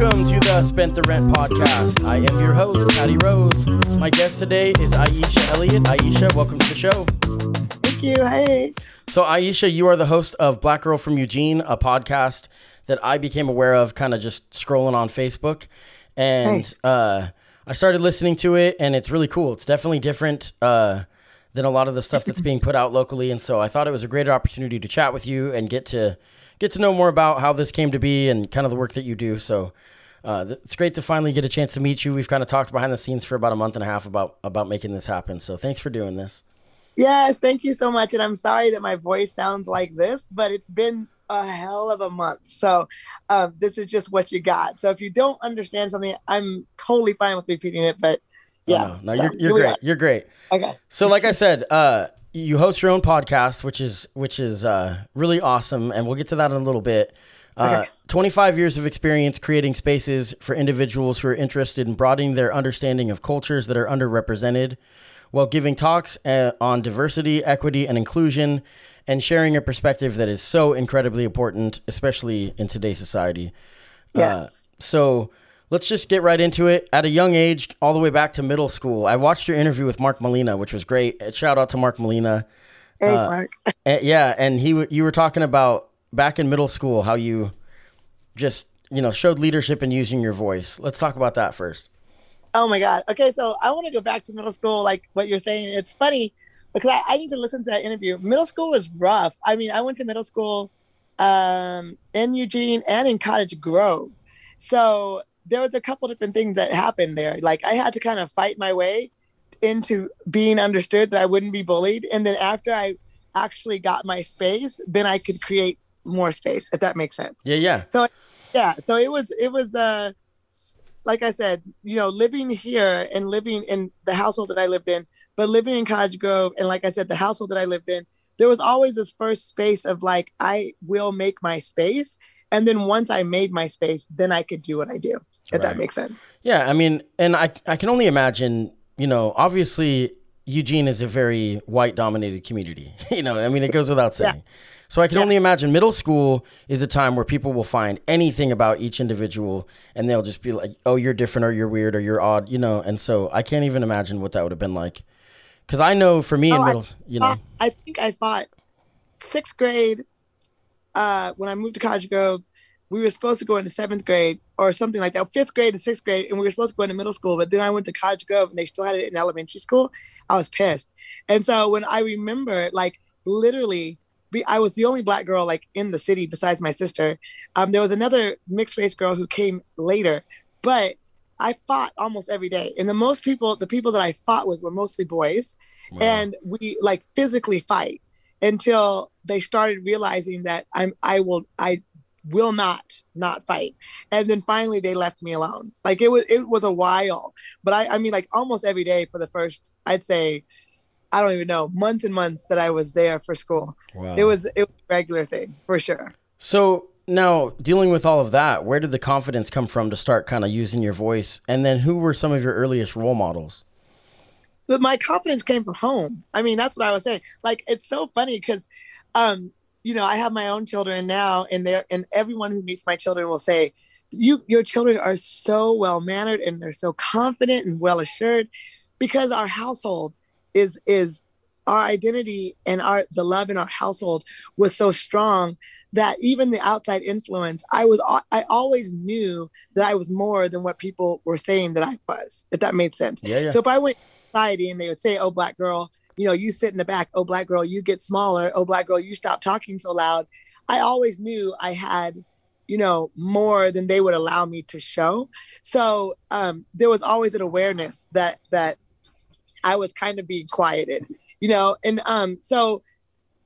Welcome to the Spent the Rent podcast. I am your host, Patty Rose. My guest today is Aisha Elliott. Aisha, welcome to the show. Thank you. Hey. So, Aisha, you are the host of Black Girl from Eugene, a podcast that I became aware of kind of just scrolling on Facebook. And Nice. uh, I started listening to it, and it's really cool. It's definitely different uh, than a lot of the stuff that's being put out locally. And so I thought it was a great opportunity to chat with you and get to get to know more about how this came to be and kind of the work that you do. So uh, it's great to finally get a chance to meet you. We've kind of talked behind the scenes for about a month and a half about about making this happen. So thanks for doing this. Yes, thank you so much. And I'm sorry that my voice sounds like this, but it's been a hell of a month. So um, this is just what you got. So if you don't understand something, I'm totally fine with repeating it. But yeah, Oh, no, no, so you're, you're great. You're great. Okay. So, like I said, uh, you host your own podcast, which is which is uh, really awesome, and we'll get to that in a little bit. Uh, Okay. 25 years of experience creating spaces for individuals who are interested in broadening their understanding of cultures that are underrepresented, while giving talks uh, on diversity, equity, and inclusion, and sharing a perspective that is so incredibly important, especially in today's society. Uh, Yes. so let's just get right into it. At a young age, all the way back to middle school, I watched your interview with Mark Molina, which was great. Uh, Shout out to Mark Molina. hey, uh, Mark. Uh, yeah, and he you were talking about back in middle school how you just you know showed leadership in using your voice. Let's talk about that first. Oh my God. Okay. So I want to go back to middle school, like what you're saying. It's funny because I, I need to listen to that interview. Middle school was rough. I mean, I went to middle school um, in Eugene and in Cottage Grove. So there was a couple different things that happened there. Like I had to kind of fight my way into being understood that I wouldn't be bullied. And then after I actually got my space, then I could create more space, if that makes sense Yeah, yeah, yeah so it was it was uh like i said you know living here and living in the household that i lived in but living in cottage grove and like i said the household that i lived in there was always this first space of like i will make my space and then once i made my space then i could do what i do if Right. that makes sense yeah. I mean, and I I can only imagine. You know, obviously Eugene is a very white dominated community. you know, I mean, it goes without Yeah. So I can Yeah. only imagine middle school is a time where people will find anything about each individual and they'll just be like, "Oh, you're different or you're weird or you're odd," you know. And so I can't even imagine what that would have been like. Cuz I know for me in Oh, I- middle, you know. I think I fought sixth grade uh, when I moved to Cottage Grove. We were supposed to go into seventh grade or something like that, fifth grade and sixth grade, and we were supposed to go into middle school. But then I went to Cottage Grove and they still had it in elementary school. I was pissed. And so when I remember, like literally, be, I was the only black girl like in the city besides my sister. Um, there was another mixed race girl who came later, but I fought almost every day. And the most people, the people that I fought with were mostly boys Wow. and we like physically fight until they started realizing that I'm I will I will not not fight and then finally they left me alone like it was it was a while but I I mean like almost every day for the first I'd say I don't even know months and months that I was there for school wow. it was it was a regular thing for sure So now, dealing with all of that, where did the confidence come from to start kind of using your voice? And then, who were some of your earliest role models? but my confidence came from home. I mean, that's what I was saying. Like, it's so funny because, um, you know, I have my own children now, and they're and everyone who meets my children will say, "You, your children are so well mannered and they're so confident and well assured," because our household is is our identity and our the love in our household was so strong that even the outside influence i was i always knew that i was more than what people were saying that i was if that made sense. Yeah, yeah. so if i went society and they would say oh black girl you know you sit in the back. Oh black girl you get smaller. Oh black girl you stop talking so loud. I always knew i had you know more than they would allow me to show. So um there was always an awareness that that i was kind of being quieted you know and um so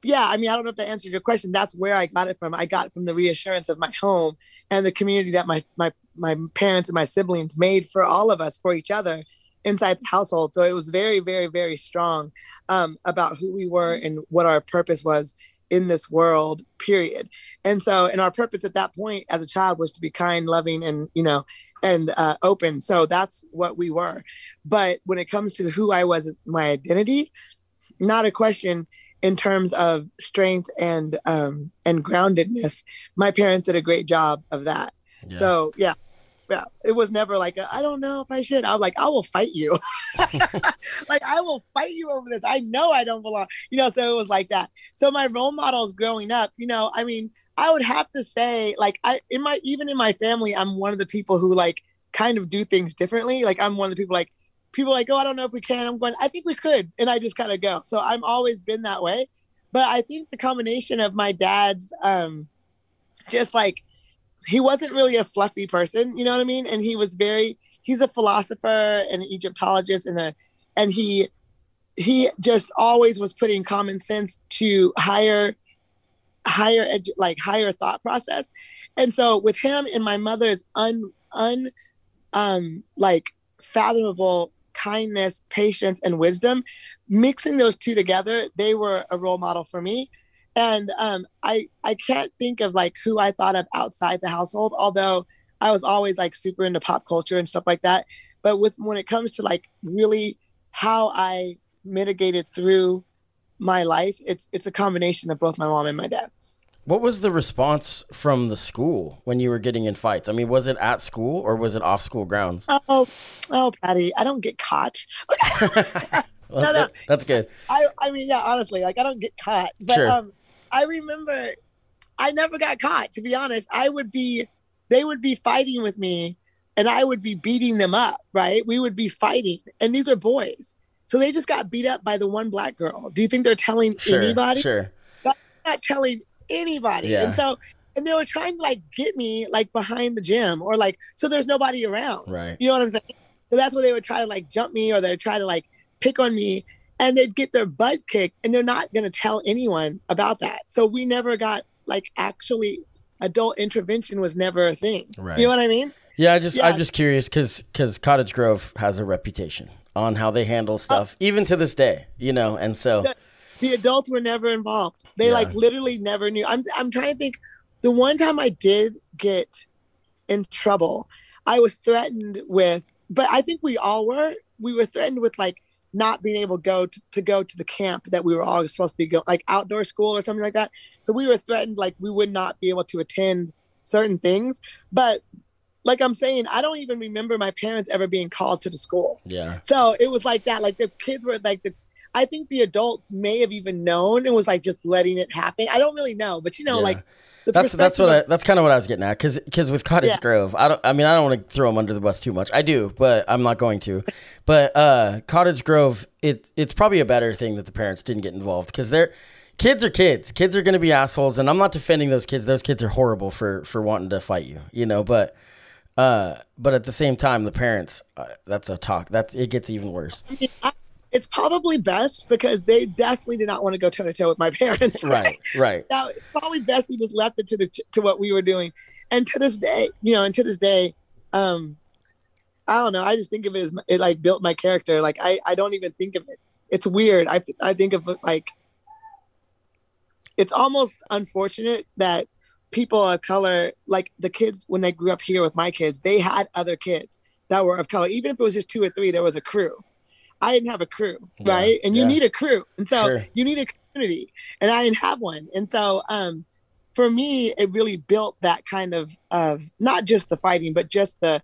yeah i mean i don't know if that answers your question. That's where i got it from. I got from the reassurance of my home and the community that my my my parents and my siblings made for all of us for each other inside the household. So it was very very very strong um, about who we were and what our purpose was in this world period. And so and our purpose at that point as a child was to be kind loving and you know and uh, open. So that's what we were. But when it comes to who i was my identity not a question in terms of strength and um and groundedness. My parents did a great job of that. Yeah. so yeah it was never like I don't know if i should. I was like i will fight you. Like i will fight you over this. I know i don't belong you know so it was like that. So my role models growing up you know i mean i would have to say like i in my even in my family i'm one of the people who like kind of do things differently. Like i'm one of the people like people like oh i don't know if we can. I'm going i think we could and i just kind of go. So i'm always been that way. But i think the combination of my dad's um just like he wasn't really a fluffy person you know what i mean? And he was very he's a philosopher and an egyptologist and a and he he just always was putting common sense to higher higher edu- like higher thought process. And so with him and my mother's un un um like fathomable kindness patience and wisdom mixing those two together they were a role model for me and um i i can't think of like who i thought of outside the household although i was always like super into pop culture and stuff like that but with when it comes to like really how i mitigated through my life it's it's a combination of both my mom and my dad What was the response from the school when you were getting in fights? I mean, was it at school or was it off school grounds? oh oh patty i don't get caught Well, no. that- That's good. I, I mean, yeah, honestly, like I don't get caught, but Sure. um, I remember I never got caught. To be honest, I would be, they would be fighting with me, and I would be beating them up. Right? We would be fighting, and these are boys, so they just got beat up by the one black girl. Do you think they're telling Sure. anybody? Sure. Not telling anybody. Yeah. And so, and they were trying to like get me like behind the gym or like so there's nobody around. Right. You know what I'm saying? So that's where they would try to like jump me or they'd try to like pick on me and they'd get their butt kicked and they're not going to tell anyone about that. So we never got like actually adult intervention was never a thing. Right. You know what I mean? Yeah, I just Yeah. I'm just curious because because Cottage Grove has a reputation on how they handle uh, stuff, even to this day. You know, and so The- The adults were never involved. They Yeah. like literally never knew. I'm I'm trying to think the one time I did get in trouble, I was threatened with but I think we all were. We were threatened with like not being able to go to, to go to the camp that we were all supposed to be going like outdoor school or something like that. So we were threatened like we would not be able to attend certain things. But like I'm saying, I don't even remember my parents ever being called to the school. yeah, So it was like that. Like the kids were like the. I think the adults may have even known and was like just letting it happen. I don't really know, but you know, Yeah. like that's that's what I, that's kind of what I was getting at because because with Cottage Yeah. Grove, I don't I mean I don't want to throw them under the bus too much. I do, but I'm not going to. But uh, Cottage Grove, it it's probably a better thing that the parents didn't get involved because they're kids are kids. Kids are going to be assholes, and I'm not defending those kids. Those kids are horrible for for wanting to fight you, you know. But uh, but at the same time, the parents, uh, that's a talk. That's it gets even worse. of- I- it's probably best because they definitely did not want to go toe to toe with my parents. Right, right. Now it's probably best we just left it to the to what we were doing, and to this day, you know, and to this day, um, I don't know. I just think of it as it like built my character. Like I I don't even think of it. It's weird. I I think of it like it's almost unfortunate that people of color, like the kids when they grew up here with my kids, they had other kids that were of color. Even if it was just two or three, there was a crew. I didn't have a crew, Yeah, right? And you yeah. need a crew, and so Sure. you need a community, and I didn't have one. And so, um, for me, it really built that kind of of not just the fighting, but just the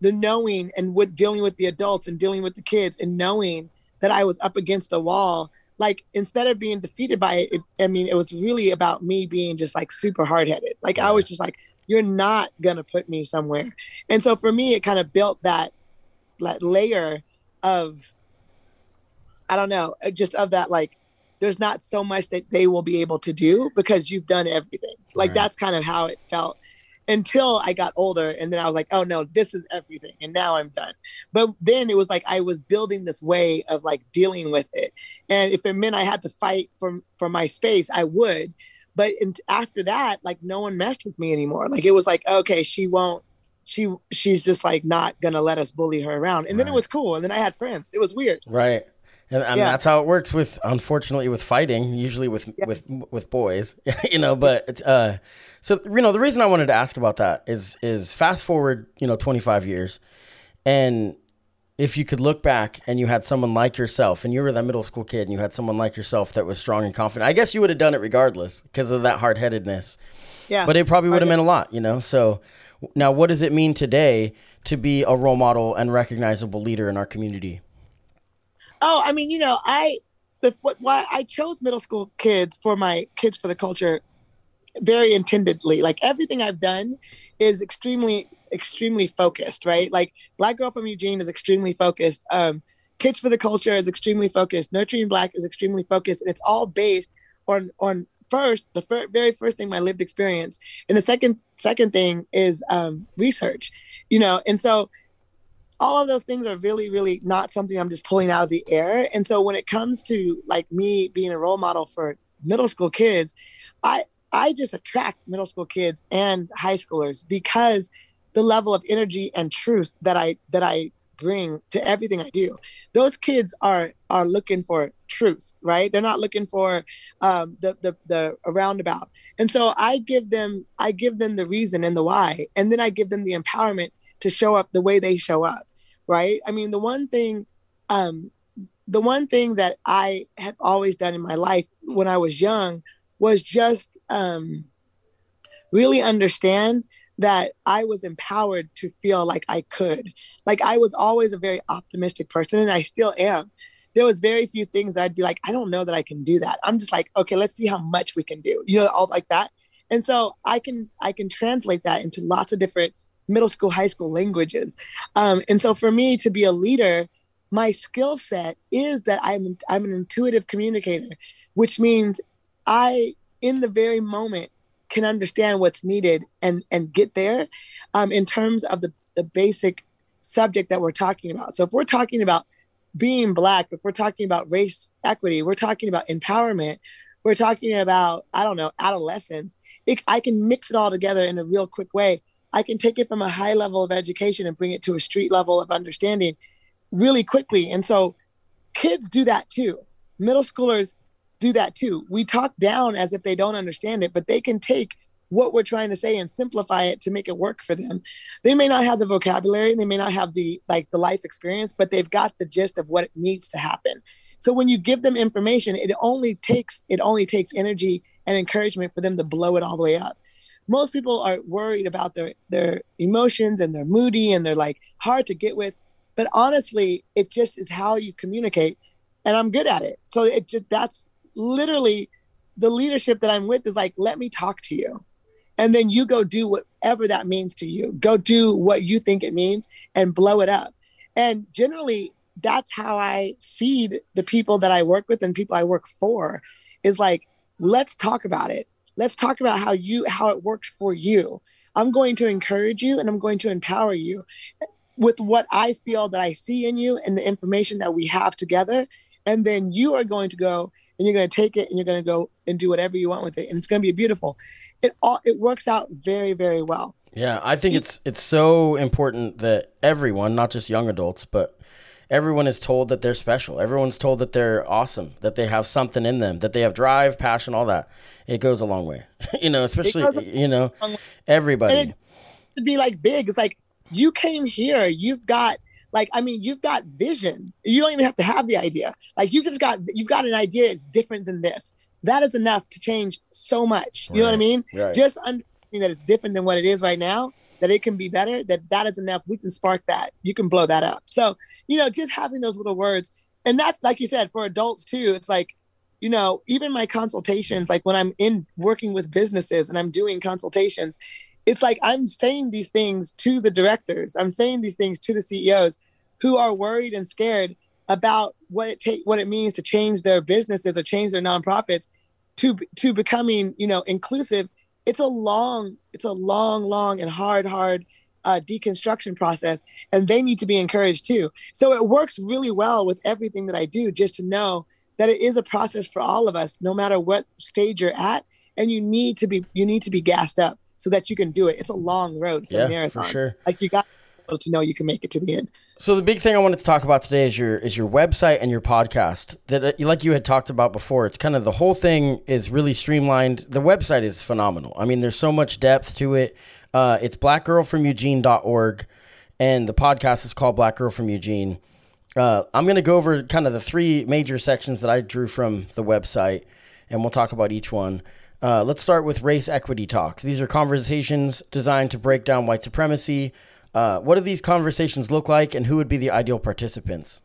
the knowing and with dealing with the adults and dealing with the kids and knowing that I was up against a wall like instead of being defeated by it, it I mean, it was really about me being just like super hard headed. Like I was just like, you're not gonna put me somewhere. And so for me, it kind of built that that layer of I don't know, uh, just of that like there's not so much that they will be able to do because you've done everything. Like Right. that's kind of how it felt until I got older and then I was like, oh no, this is everything and now I'm done. But then it was like I was building this way of like dealing with it. And if it meant I had to fight for for my space, I would. But in, after that, like no one messed with me anymore. Like it was like, okay, she won't she she's just like not gonna let us bully her around. And then it was cool. And then I had friends. It was weird. Right. And, and Yeah. that's how it works with, unfortunately, with fighting. Usually with Yeah. with with boys, you know. But uh, so you know, the reason I wanted to ask about that is is fast forward, you know, twenty five years, and if you could look back and you had someone like yourself, and you were that middle school kid, and you had someone like yourself that was strong and confident, I guess you would have done it regardless because of that hard headedness. Yeah. But it probably would have meant a lot, you know. So now, what does it mean today to be a role model and recognizable leader in our community? Oh, I mean, you know, I the what why I chose middle school kids for my kids for the culture very intendedly. Like everything I've done is extremely extremely focused, right? Like Black Girl from Eugene is extremely focused. Um Kids for the Culture is extremely focused. Nurturing Black is extremely focused and it's all based on on first the fir- very first thing my lived experience and the second second thing is um research you know and so all of those things are really really not something i'm just pulling out of the air. And so when it comes to like me being a role model for middle school kids i i just attract middle school kids and high schoolers because the level of energy and truth that i that i bring to everything i do. Those kids are are looking for truth right? They're not looking for um the the, the roundabout. And so i give them i give them the reason and the why and then i give them the empowerment to show up the way they show up right? I mean the one thing um the one thing that i have always done in my life when i was young was just um really understand that i was empowered to feel like i could. Like i was always a very optimistic person and i still am. There was very few things that i'd be like i don't know that i can do that. I'm just like okay let's see how much we can do. You know all like that. And so i can i can translate that into lots of different middle school high school languages. Um, and so for me to be a leader my skill set is that i'm i'm an intuitive communicator which means i in the very moment can understand what's needed and and get there um, in terms of the the basic subject that we're talking about. So if we're talking about being black if we're talking about race equity we're talking about empowerment we're talking about i don't know adolescence it, i can mix it all together in a real quick way i can take it from a high level of education and bring it to a street level of understanding really quickly. And so kids do that too. Middle schoolers do that too. We talk down as if they don't understand it but they can take what we're trying to say and simplify it to make it work for them. They may not have the vocabulary they may not have the like the life experience but they've got the gist of what it needs to happen. So when you give them information it only takes it only takes energy and encouragement for them to blow it all the way up most people are worried about their their emotions and they're moody and they're like hard to get with. But honestly it just is how you communicate and i'm good at it. So it just that's literally the leadership that i'm with is like let me talk to you. And then you go do whatever that means to you. Go do what you think it means and blow it up. And generally that's how i feed the people that i work with and people i work for is like let's talk about it let's talk about how you how it works for you. I'm going to encourage you and i'm going to empower you with what i feel that i see in you and the information that we have together. And then you are going to go and you're going to take it and you're going to go and do whatever you want with it. And it's going to be beautiful. It all it works out very very well. Yeah, I think it's it's so important that everyone, not just young adults, but everyone is told that they're special. Everyone's told that they're awesome, that they have something in them, that they have drive, passion, all that. It goes a long way. you know, especially you know, everybody. To be like big it's like you came here you've got like i mean you've got vision you don't even have to have the idea like you've just got you've got an idea it's different than this that is enough to change so much you know what i mean Right. just understanding that it's different than what it is right now that it can be better that that is enough. We can spark that. You can blow that up. So you know just having those little words and that's like you said for adults too it's like you know, even my consultations, like when I'm in working with businesses and I'm doing consultations, it's like I'm saying these things to the directors, I'm saying these things to the CEOs who are worried and scared about what it take what it means to change their businesses or change their nonprofits to to becoming you know inclusive it's a long it's a long long and hard hard uh, deconstruction process and they need to be encouraged too. So it works really well with everything that i do just to know that it is a process for all of us no matter what stage you're at and you need to be you need to be gassed up so that you can do it. It's a long road. It's Yeah, a marathon. for sure. like you got to know you can make it to the end So the big thing I wanted to talk about today is your is your website and your podcast. That uh, like you had talked about before, it's kind of the whole thing is really streamlined. The website is phenomenal. I mean, there's so much depth to it. Uh, it's blackgirlfromeugene.org, and the podcast is called Black Girl from Eugene. Uh, I'm going to go over kind of the three major sections that I drew from the website, and we'll talk about each one. Uh, let's start with race equity talks. These are conversations designed to break down white supremacy. Uh, what do these conversations look like, and who would be the ideal participants?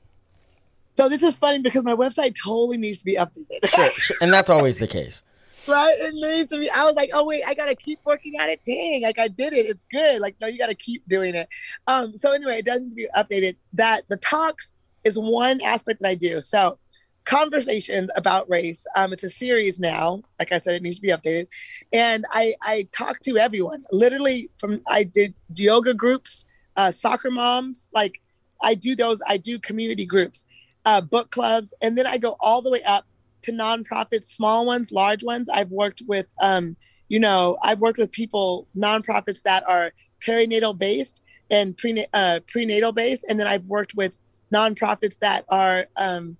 so this is funny because my website totally needs to be updated Sure, and that's always the case. right? It needs to be. I was like, oh wait, I gotta keep working at it. Dang, like I did it. It's good. Like no, you gotta keep doing it. Um. So anyway, it does need to be updated. That the talks is one aspect that I do. So conversations about race. Um, it's a series now. Like I said, it needs to be updated, and I I talk to everyone. Literally from I did yoga groups, uh, soccer moms. Like I do those. I do community groups, uh, book clubs, and then I go all the way up to nonprofits, small ones, large ones. I've worked with, um, you know, I've worked with people, nonprofits that are perinatal based and pre, uh, prenatal based, and then I've worked with nonprofits that are um,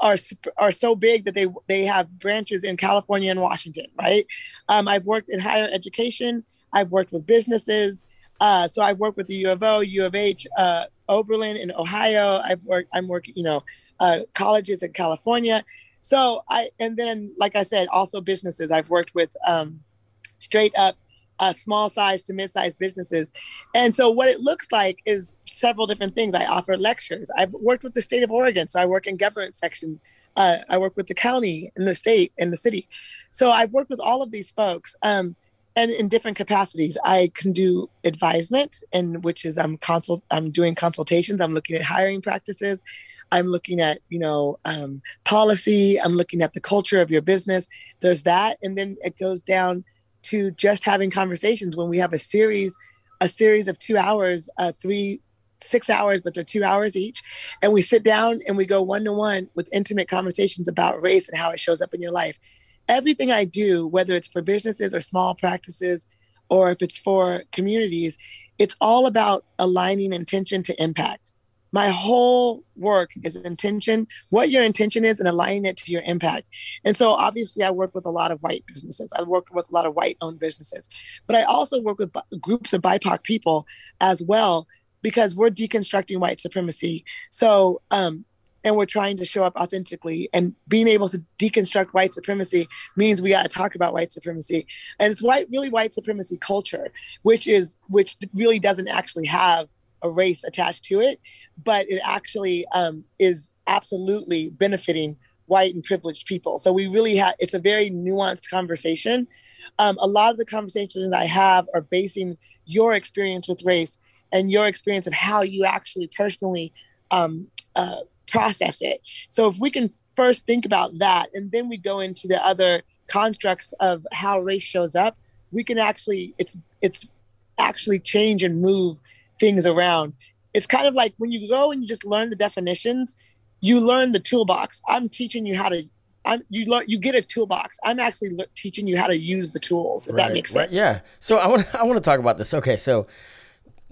are are so big that they they have branches in California and Washington. Right. Um, I've worked in higher education. I've worked with businesses. Uh, so I've worked with the U of O, U of H, uh, Oberlin in Ohio. I've worked. I'm working. You know, uh, colleges in California. So I and then like I said, also businesses. I've worked with um, straight up uh, small size to mid sized businesses, and so what it looks like is several different things. I offer lectures. I've worked with the state of Oregon, so I work in government section. Uh, I work with the county and the state and the city. So I've worked with all of these folks. Um, and in different capacities, I can do advisement, and which is I'm consult. I'm doing consultations. I'm looking at hiring practices. I'm looking at you know um, policy. I'm looking at the culture of your business. There's that, and then it goes down to just having conversations when we have a series, a series of two hours, uh, three, six hours, but they're two hours each, and we sit down and we go one to one with intimate conversations about race and how it shows up in your life. Everything I do, whether it's for businesses or small practices, or if it's for communities, it's all about aligning intention to impact. My whole work is intention what your intention is and aligning it to your impact. And so obviously i work with a lot of white businesses. I work with a lot of white owned businesses. But i also work with groups of bipoc people as well because we're deconstructing white supremacy so um and we're trying to show up authentically and being able to deconstruct white supremacy means we got to talk about white supremacy and it's white really white supremacy culture which is which really doesn't actually have a race attached to it, but it actually um, is absolutely benefiting white and privileged people. So we really have it's a very nuanced conversation. Um, a lot of the conversations I have are basing your experience with race and your experience of how you actually personally um, uh, process it. So if we can first think about that, and then we go into the other constructs of how race shows up, we can actually it's it's actually change and move things around. It's kind of like when you go and you just learn the definitions, you learn the toolbox. I'm teaching you how to. I'm, you learn. You get a toolbox. I'm actually le- teaching you how to use the tools. If that Right, makes right, sense. yeah. So I want I want to talk about this. Okay, so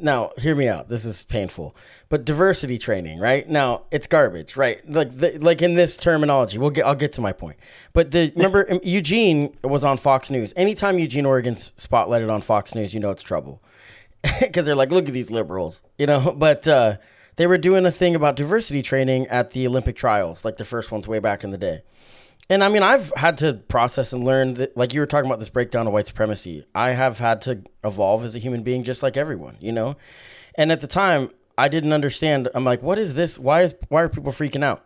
now hear me out. This is painful, but diversity training, right? Now it's garbage, right? Like the, like in this terminology, we'll get I'll get to my point. But the remember um, Eugene was on Fox News. Anytime Eugene Oregon's spotlighted on Fox News, you know it's trouble because they're like, look at these liberals, you know. But uh, they were doing a thing about diversity training at the Olympic trials, like the first ones way back in the day. And I mean, I've had to process and learn that, like you were talking about this breakdown of white supremacy. I have had to evolve as a human being, just like everyone, you know. And at the time, I didn't understand. I'm like, what is this? Why is why are people freaking out?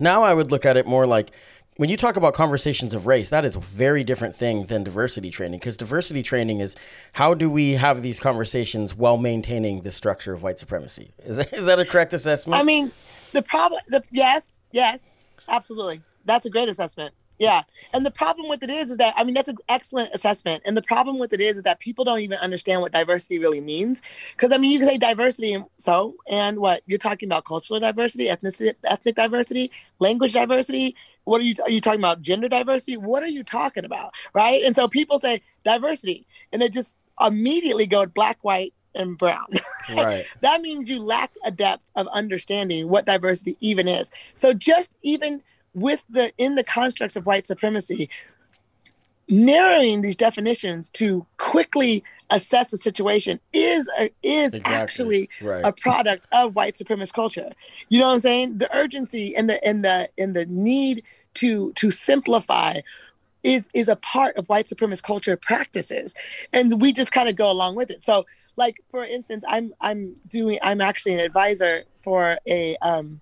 Now I would look at it more like when you talk about conversations of race, that is a very different thing than diversity training because diversity training is how do we have these conversations while maintaining the structure of white supremacy? Is that, is that a correct assessment? I mean, the problem, the, yes, yes, absolutely. That's a great assessment. Yeah. And the problem with it is, is that, I mean, that's an excellent assessment. And the problem with it is, is that people don't even understand what diversity really means. Because, I mean, you can say diversity, and so, and what? You're talking about cultural diversity, ethnicity, ethnic diversity, language diversity. What are you, are you talking about? Gender diversity? What are you talking about? Right. And so people say diversity, and they just immediately go black, white, and brown. right. that means you lack a depth of understanding what diversity even is. So just even with the in the constructs of white supremacy, narrowing these definitions to quickly assess a situation is a, is Exactly. actually Right. a product of white supremacist culture. You know what I'm saying? The urgency and the and the and the need to to simplify is is a part of white supremacist culture practices and we just kind of go along with it so like for instance i'm i'm doing i'm actually an advisor for a um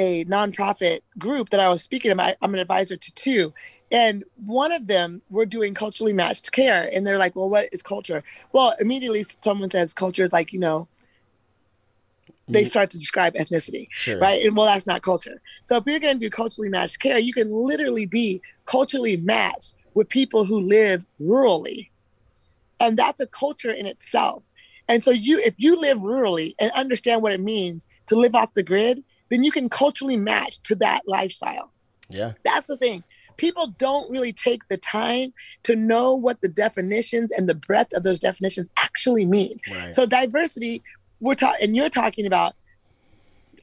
a nonprofit group that i was speaking about i'm an advisor to two and one of them we're doing culturally matched care and they're like well what is culture well immediately someone says culture is like you know they Mm, start to describe ethnicity sure. right? And well, that's not culture. So if you're going to do culturally matched care, you can literally be culturally matched with people who live rurally, and that's a culture in itself. And so you, if you live rurally and understand what it means to live off the grid, then you can culturally match to that lifestyle. Yeah. That's the thing. People don't really take the time to know what the definitions and the breadth of those definitions actually mean. Right. So diversity, we're talking, and you're talking about.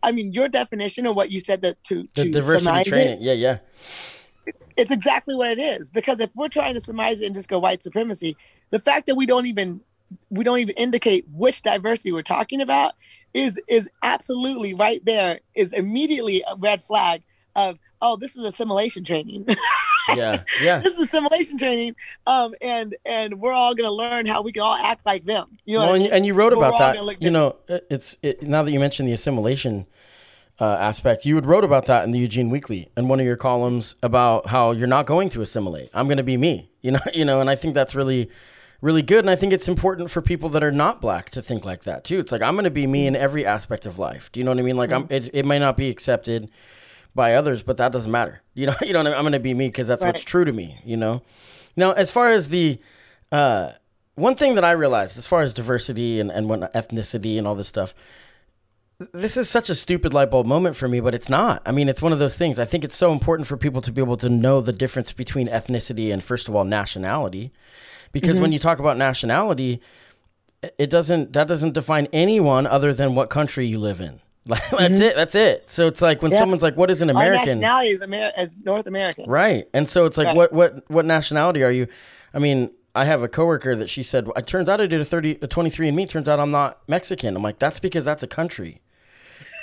I mean, your definition of what you said that to the to diversity training. it, Yeah. Yeah. it's exactly what it is. Because if we're trying to surmise it and just go white supremacy, the fact that we don't even we don't even indicate which diversity we're talking about is is absolutely right there is immediately a red flag of oh this is assimilation training Yeah. Yeah. this is assimilation training um and and we're all gonna learn how we can all act like them you know well, what I and, mean? and you wrote about that. You know, it's it, now that you mentioned the assimilation uh, aspect, you had wrote about that in the Eugene Weekly in one of your columns about how you're not going to assimilate. I'm going to be me. You know, you know, and I think that's really, really good. And I think it's important for people that are not black to think like that too. It's like I'm going to be me in every aspect of life. Do you know what I mean? Like I'm, it, it may not be accepted by others, but that doesn't matter. You know, you know, what I mean? I'm going to be me because that's what's true to me. You know. Now, as far as the uh, one thing that I realized, as far as diversity and and what ethnicity and all this stuff, this is such a stupid light bulb moment for me, but it's not. I mean, it's one of those things. I think it's so important for people to be able to know the difference between ethnicity and, first of all, nationality, because when you talk about nationality, it doesn't that doesn't define anyone other than what country you live in. Like that's it. That's it. So it's like when Yeah. someone's like, "What is an American?" our American?" nationality is Amer- as North American Right. And so it's like, Right. what, what, what nationality are you? I mean, I have a coworker that she said, it turns out I did a 30, a 23 and me. Turns out I'm not Mexican. I'm like, that's because that's a country,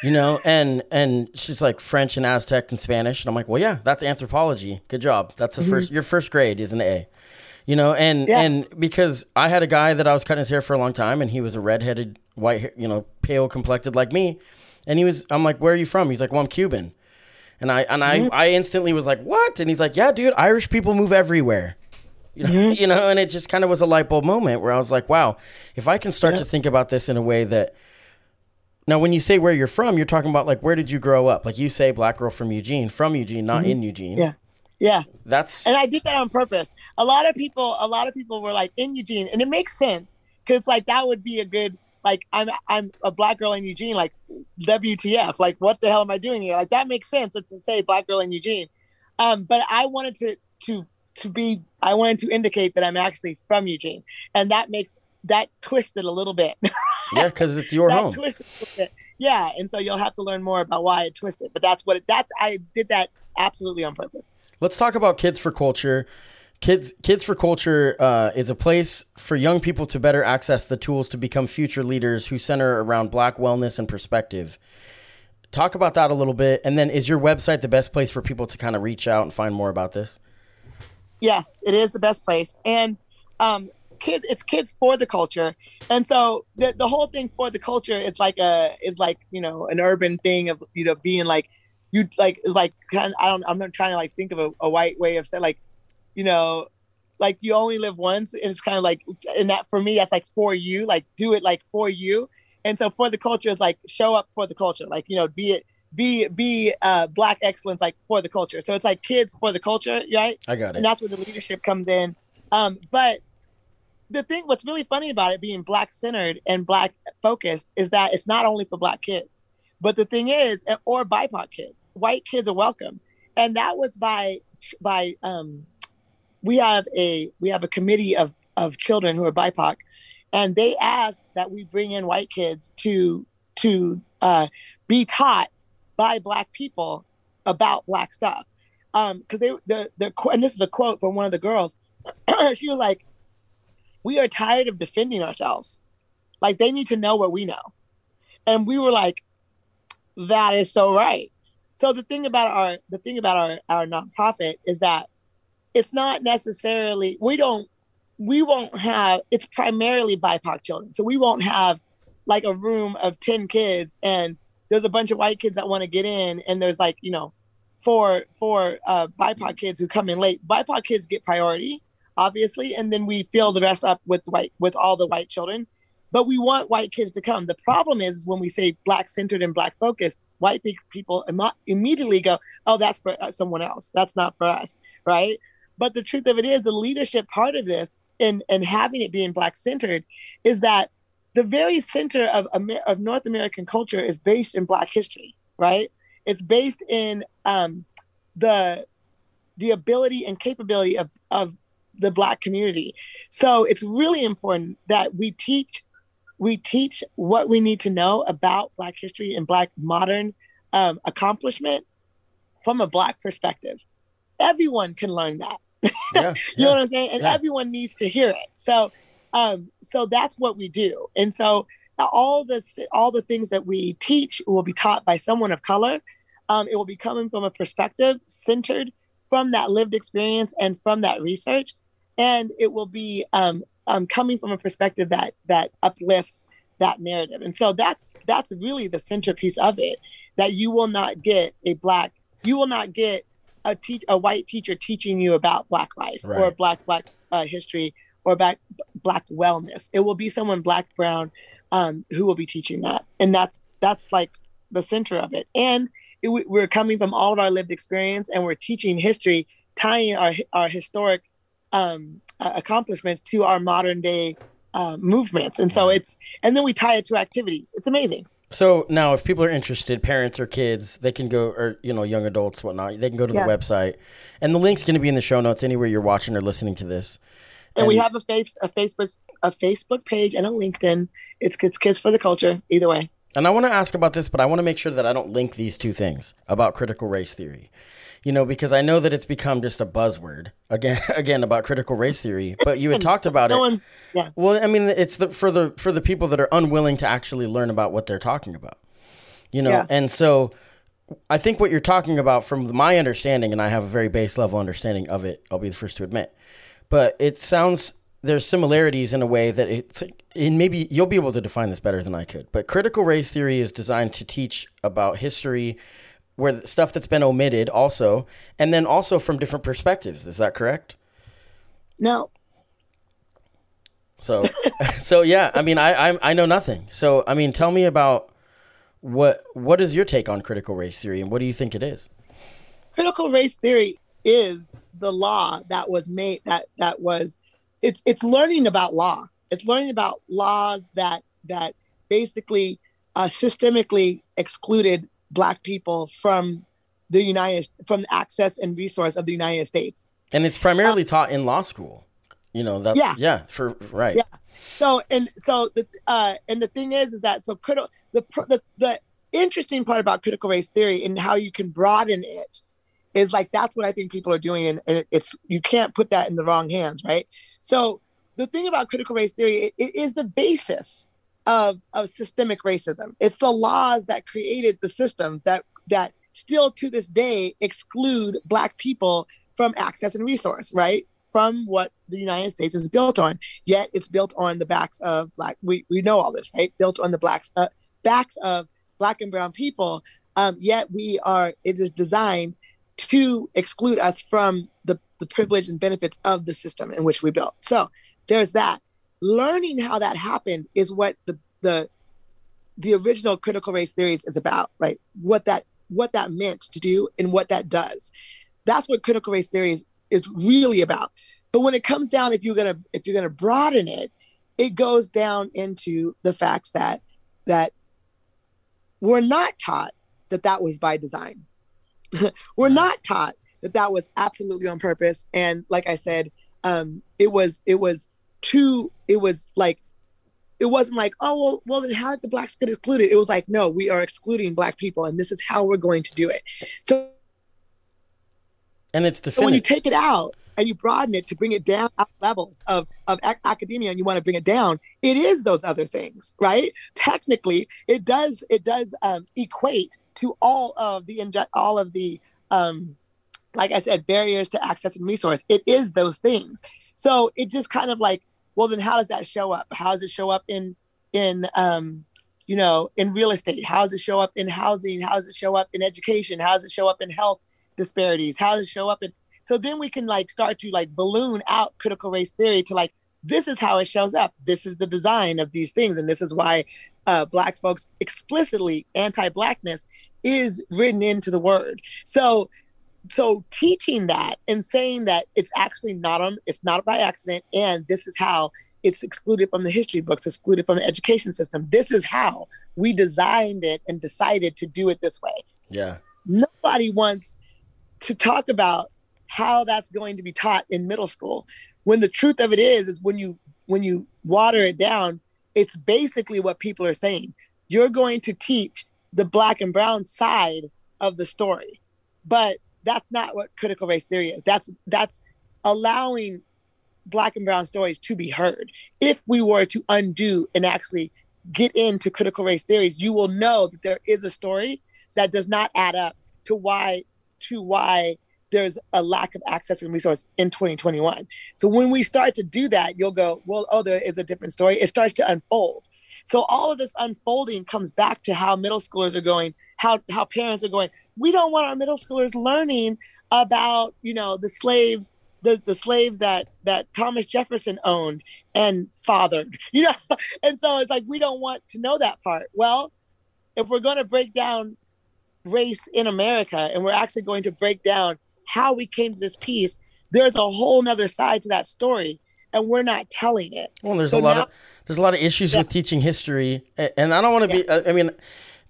you know? and, and she's like French and Aztec and Spanish. And I'm like, well, yeah, that's anthropology. Good job. That's the Mm-hmm. first, your first grade is an A, you know? And, Yes. and because I had a guy that I was cutting his hair for a long time and he was a redheaded white, hair- you know, pale complected like me. And he was, I'm like, where are you from? He's like, well, I'm Cuban. And I and I, mm-hmm. I instantly was like, "What?" And he's like, "Yeah, dude, Irish people move everywhere." You know, you know, and it just kind of was a light bulb moment where I was like, "Wow, if I can start to think about this in a way that." Now, when you say where you're from, you're talking about like where did you grow up? Like you say, black girl from Eugene, from Eugene, not mm-hmm. in Eugene. Yeah. Yeah that's and I did that on purpose. A lot of people, a lot of people were like in Eugene, and it makes sense because like that would be a good like I'm I'm a black girl in Eugene, like WTF, like what the hell am I doing here? Like that makes sense to say black girl in Eugene. Um, but I wanted to to to be I wanted to indicate that I'm actually from Eugene, and that makes that twisted a little bit. yeah, because it's your that home. twisted a little bit. Yeah, and so you'll have to learn more about why it twisted. But that's what it, that's I did that absolutely on purpose. Let's talk about Kids for Culture. Kids Kids for Culture uh, is a place for young people to better access the tools to become future leaders who center around Black wellness and perspective. Talk about that a little bit, and then is your website the best place for people to kind of reach out and find more about this? Yes, it is the best place. And um kids it's kids for the culture. And so the the whole thing for the culture is like a is like, you know, an urban thing of you know being like you like is like kind of, I don't I'm not trying to like think of a, a white way of saying like, you know, like you only live once and it's kind of like and that for me that's like for you, like do it like for you. And so for the culture is like show up for the culture, like you know, be it be be uh black excellence like for the culture. So it's like kids for the culture, right? I got it. And that's where the leadership comes in. Um, but the thing what's really funny about it being black centered and black focused is that it's not only for black kids but the thing is or bipoc kids white kids are welcome and that was by by um we have a we have a committee of of children who are bipoc and they asked that we bring in white kids to to uh, be taught by black people about black stuff um because they the the and this is a quote from one of the girls she was like we are tired of defending ourselves. Like they need to know what we know. And we were like, that is so right. So the thing about our the thing about our, our nonprofit is that it's not necessarily we don't we won't have it's primarily BIPOC children. So we won't have like a room of 10 kids and there's a bunch of white kids that want to get in and there's like, you know, four four uh BIPOC kids who come in late. BIPOC kids get priority obviously, and then we fill the rest up with white with all the white children. But we want white kids to come. The problem is, is when we say black centered and black focused, white people immediately go, "Oh, that's for uh, someone else. That's not for us." Right? But the truth of it is, the leadership part of this and and having it being black centered is that the very center of of North American culture is based in Black history, right? It's based in um, the the ability and capability of, of the black community so it's really important that we teach we teach what we need to know about black history and black modern um, accomplishment from a black perspective. Everyone can learn that. Yeah, you yeah, know what i'm saying? And yeah. everyone needs to hear it. So um so that's what we do. And so all the all the things that we teach will be taught by someone of color. Um, it will be coming from a perspective centered from that lived experience and from that research. And it will be um, um, coming from a perspective that that uplifts that narrative. And so that's that's really the centerpiece of it. That you will not get a black, you will not get a teach a white teacher teaching you about black life right. or black black uh, history or black black wellness. It will be someone black brown um, who will be teaching that, and that's that's like the center of it. And it, we're coming from all of our lived experience, and we're teaching history, tying our our historic um, uh, accomplishments to our modern day uh, movements. And so it's, and then we tie it to activities. It's amazing. So now, if people are interested, parents or kids, they can go, or you know, young adults, whatnot. They can go to yeah. the website, and the link's going to be in the show notes anywhere you're watching or listening to this. And, and we have a face, a Facebook, a Facebook page, and a LinkedIn. It's it's Kids for the Culture. Either way. And I want to ask about this, but I want to make sure that I don't link these two things about critical race theory you know, because I know that it's become just a buzzword again, again about critical race theory. But you had talked about no it. Yeah. Well, I mean, it's the for the for the people that are unwilling to actually learn about what they're talking about, you know, yeah. and so I think what you're talking about, from my understanding, and I have a very base level understanding of it. I'll be the first to admit, but it sounds there's similarities in a way that it's and maybe you'll be able to define this better than I could. But critical race theory is designed to teach about history where stuff that's been omitted also, and then also from different perspectives. Is that correct? No. So, so yeah. I mean, I, I I know nothing. So, I mean, tell me about what what is your take on critical race theory, and what do you think it is? Critical race theory is the law that was made that that was it's it's learning about law. It's learning about laws that that basically uh, systemically excluded black people from the United from access and resource of the United States. And it's primarily um, taught in law school. You know, that's yeah, yeah for right. Yeah. So and so the uh and the thing is is that so critical the the the interesting part about critical race theory and how you can broaden it is like that's what I think people are doing and, and it's you can't put that in the wrong hands, right? So the thing about critical race theory it, it is the basis of of systemic racism. It's the laws that created the systems that that still to this day exclude black people from access and resource, right? From what the United States is built on. Yet it's built on the backs of black we, we know all this, right? Built on the blacks uh, backs of black and brown people Um, yet we are, it is designed to exclude us from the, the privilege and benefits of the system in which we built. So there's that. Learning how that happened is what the the the original critical race theories is about, right? What that what that meant to do and what that does. That's what critical race theories is really about. But when it comes down, if you're gonna if you're gonna broaden it, it goes down into the facts that that we're not taught that that was by design. we're not taught that that was absolutely on purpose. And like I said, um, it was it was too. It was like it wasn't like oh well, well then how did the blacks get excluded? It was like no, we are excluding black people, and this is how we're going to do it. So, and it's the so when you take it out and you broaden it to bring it down levels of of ac- academia and you want to bring it down it is those other things right technically it does it does um, equate to all of the all of the um, like i said barriers to access and resource it is those things so it just kind of like well then how does that show up? How does it show up in in um you know in real estate? How does it show up in housing? How does it show up in education? How does it show up in health disparities? How does it show up in so then we can like start to like balloon out critical race theory to like this is how it shows up. This is the design of these things and this is why uh, black folks explicitly anti-blackness is written into the word. So so teaching that and saying that it's actually not on it's not by accident and this is how it's excluded from the history books excluded from the education system. This is how we designed it and decided to do it this way. Yeah. Nobody wants to talk about how that's going to be taught in middle school. When the truth of it is is when you when you water it down it's basically what people are saying. You're going to teach the black and brown side of the story. But that's not what critical race theory is. That's that's allowing black and brown stories to be heard. If we were to undo and actually get into critical race theories, you will know that there is a story that does not add up to why to why there's a lack of access and resource in 2021. So when we start to do that, you'll go, well, oh, there is a different story. It starts to unfold. So all of this unfolding comes back to how middle schoolers are going, how how parents are going. We don't want our middle schoolers learning about, you know, the slaves the, the slaves that that Thomas Jefferson owned and fathered, you know, and so it's like we don't want to know that part. Well, if we're going to break down race in America and we're actually going to break down how we came to this peace, there's a whole nother side to that story, and we're not telling it. Well, there's so a lot now, of there's a lot of issues yeah. with teaching history, and I don't want to yeah. be. I mean,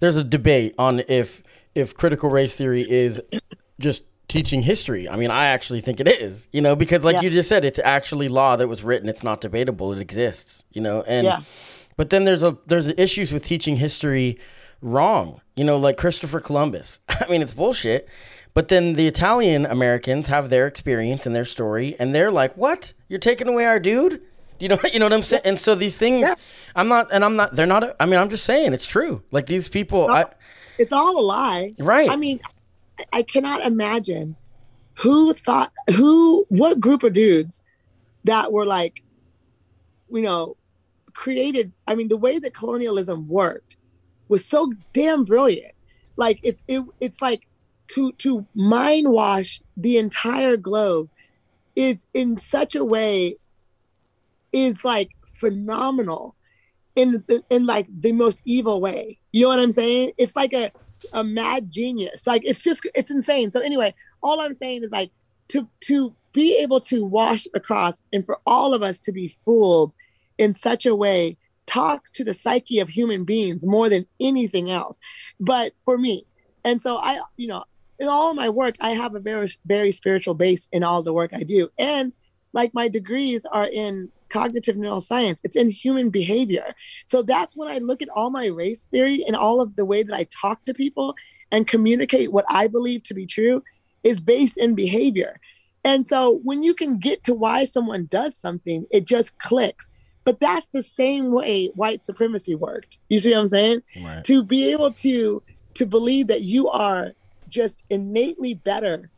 there's a debate on if if critical race theory is just teaching history. I mean, I actually think it is. You know, because like yeah. you just said, it's actually law that was written. It's not debatable. It exists. You know, and but then there's a there's issues with teaching history wrong. You know, like Christopher Columbus. I mean, it's bullshit. But then the Italian Americans have their experience and their story, and they're like, "What? You're taking away our dude?" You know, you know what I'm saying? And so these things, yeah. I'm not, and I'm not. They're not. I mean, I'm just saying it's true. Like these people, no, I, it's all a lie, right? I mean, I cannot imagine who thought who what group of dudes that were like, you know, created. I mean, the way that colonialism worked was so damn brilliant. Like it, it it's like to to mind wash the entire globe is in such a way is like phenomenal in the, in like the most evil way. You know what I'm saying? It's like a a mad genius. Like it's just it's insane. So anyway, all I'm saying is like to to be able to wash across and for all of us to be fooled in such a way talks to the psyche of human beings more than anything else. But for me, and so I, you know, in all of my work, I have a very very spiritual base in all the work I do, and like my degrees are in cognitive neuroscience. It's in human behavior. So that's when I look at all my race theory and all of the way that I talk to people and communicate what I believe to be true is based in behavior. And so when you can get to why someone does something, it just clicks. But that's the same way white supremacy worked. You see what I'm saying? Right. To be able to to believe that you are just innately better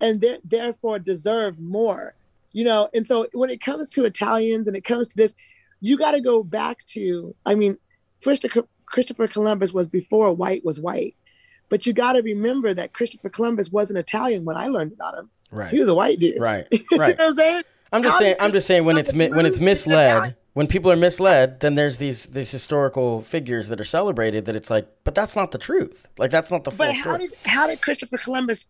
and th- therefore deserve more you know and so when it comes to italians and it comes to this you got to go back to i mean christopher columbus was before white was white But you got to remember that Christopher Columbus wasn't Italian when I learned about him. Right. He was a white dude. Right. you know Right. what I'm saying? I'm just How saying. I'm just saying when it's mi- when it's misled, when people are misled, then there's these these historical figures that are celebrated. That it's like, but that's not the truth. Like that's not the full But how story. did how did Christopher Columbus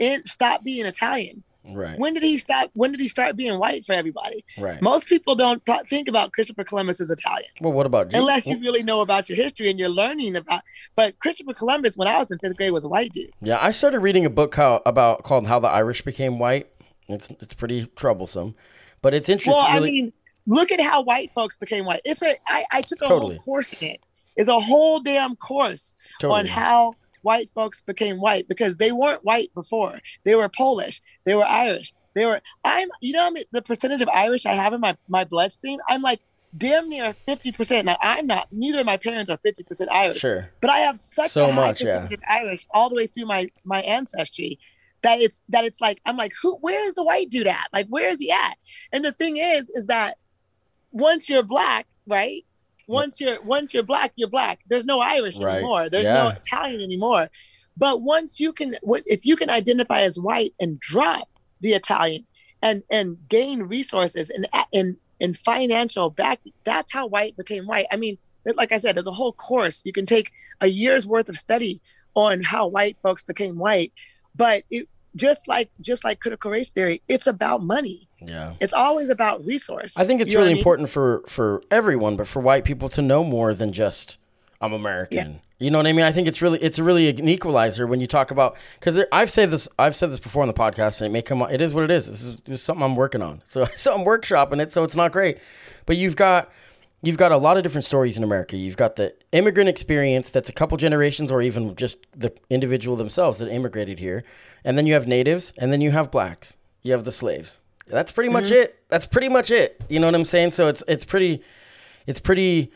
in, stop being Italian? Right. When did he stop? When did he start being white for everybody? right. Most people don't think about Christopher Columbus as Italian. well, what about unless you really know about your history and you're learning about. But Christopher Columbus, when I was in fifth grade, was a white dude. Yeah, I started reading a book how, about called "How the Irish Became White." It's it's pretty troublesome, but it's interesting. Well, I really- mean, look at how white folks became white. It's a I, I took a Totally. whole course in it. It's a whole damn course totally. on how white folks became white because they weren't white before. They were Polish. They were Irish. They were. I'm. You know how many- the percentage of Irish I have in my my bloodstream. I'm like damn near fifty percent. Now I'm not. Neither of my parents are fifty percent Irish. sure. but I have such So a high much, yeah. percentage of Irish all the way through my my ancestry that it's that it's like I'm like who where's the white dude at like where is he at and the thing is is that once you're black right once you're once you're black you're black. There's no Irish Right. anymore. There's no Italian anymore. But once you can if you can identify as white and drop the Italian and and gain resources and and and financial back that's how white became white. I mean like I said, there's a whole course. You can take a year's worth of study on how white folks became white. But it just like just like critical race theory, it's about money. Yeah. It's always about resource. I think it's You really I mean? important for for everyone, but for white people to know more than just I'm American. You know what I mean? I think it's really it's really an equalizer when you talk about because I've said this I've said this before on the podcast and it may come it is what it is. This is, this is something I'm working on. So so I'm workshopping it, so it's not great. But you've got you've got a lot of different stories in America. You've got the immigrant experience that's a couple generations or even just the individual themselves that immigrated here. And then you have natives and then you have blacks. You have the slaves. That's pretty much mm-hmm. it. That's pretty much it. You know what I'm saying? So it's it's pretty it's pretty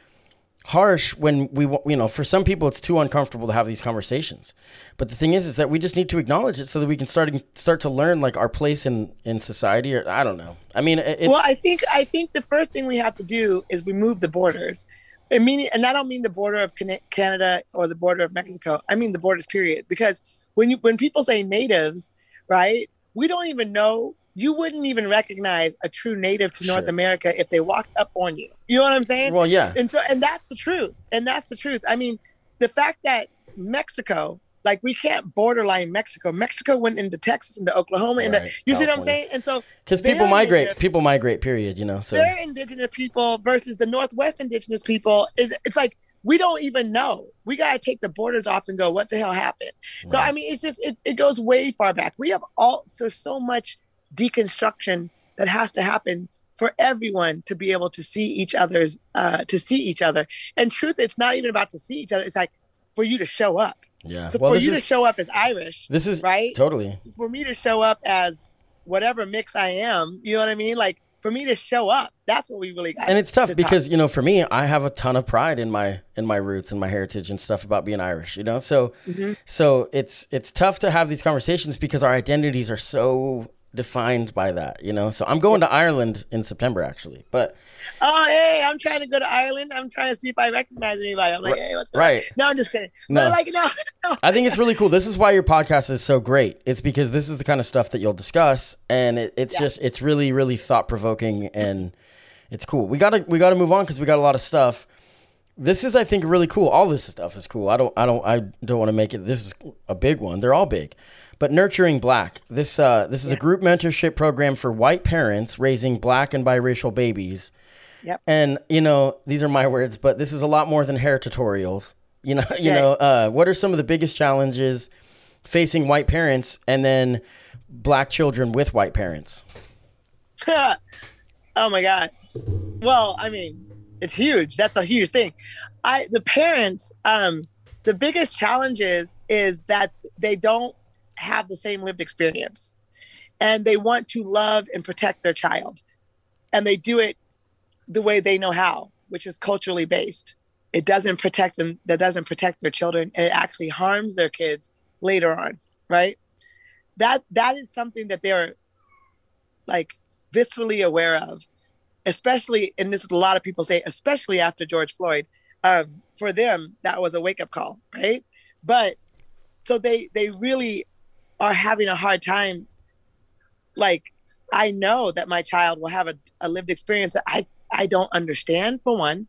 harsh when we you know for some people it's too uncomfortable to have these conversations but the thing is is that we just need to acknowledge it so that we can start start to learn like our place in in society or i don't know i mean well, I think I think the first thing we have to do is remove the borders. I mean, and I don't mean the border of Canada or the border of Mexico. I mean the borders, period. Because when you when people say natives, right? We don't even know. You wouldn't even recognize a true native to North Sure. America if they walked up on you. You know what I'm saying? well yeah. And so and that's the truth. And that's the truth. I mean the fact that mexico like we can't borderline mexico. Mexico went into texas into oklahoma into Right, you see what i'm saying? And so because people migrate people migrate period you know so. They're indigenous people versus the northwest indigenous people is it's like we don't even know. We got to take the borders off and go what the hell happened? So i mean it's just it, it goes way far back. We have all so so much deconstruction that has to happen for everyone to be able to see each other's uh to see each other. And truth it's not even about to see each other. It's like for you to show up. Yeah. So well for this you to show up as irish this is right? totally. For me to show up as whatever mix i am you know what i mean? Like for me to show up that's what we really got and it's tough to talk. because you know for me i have a ton of pride in my in my roots and my heritage and stuff about being irish you know? So Mhm. so it's it's tough to have these conversations because our identities are so defined by that you know so i'm going to ireland in september actually but oh hey i'm trying to go to ireland i'm trying to see if i recognize anybody i'm like Right- hey what's going on? no i'm just kidding No. but like no, no. I think it's really cool. This is why your podcast is so great. It's because this is the kind of stuff that you'll discuss, and it, it's Yeah. just it's really really thought provoking, and it's cool. We gotta we gotta move on because we got a lot of stuff. This is I think really cool. All this stuff is cool. I don't I don't I don't want to make it. This is a big one. They're all big, but nurturing black. This uh this is a group mentorship program for white parents raising black and biracial babies. Yep. And you know these are my words, but this is a lot more than hair tutorials. You know, you Right. know, uh, what are some of the biggest challenges facing white parents and then black children with white parents? oh my god well i mean it's huge that's a huge thing i the parents um the biggest challenge is is that they don't have the same lived experience and they want to love and protect their child and they do it the way they know how which is culturally based it doesn't protect them that doesn't protect their children and it actually harms their kids later on right that that is something that they're like viscerally aware of, especially, and this is a lot of people say, especially after George Floyd. Um, for them, that was a wake up call, right? But so they they really are having a hard time like i know that my child will have a, a lived experience that i i don't understand for one.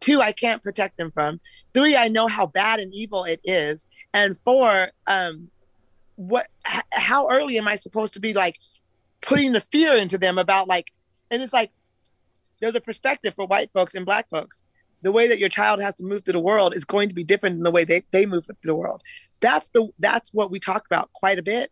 Two i can't protect them from. Three i know how bad and evil it is. And four um what h- how early am i supposed to be like putting the fear into them about like and it's like there's a perspective for white folks and black folks. The way that your child has to move through the world is going to be different than the way they, they move through the world that's the that's what we talk about quite a bit.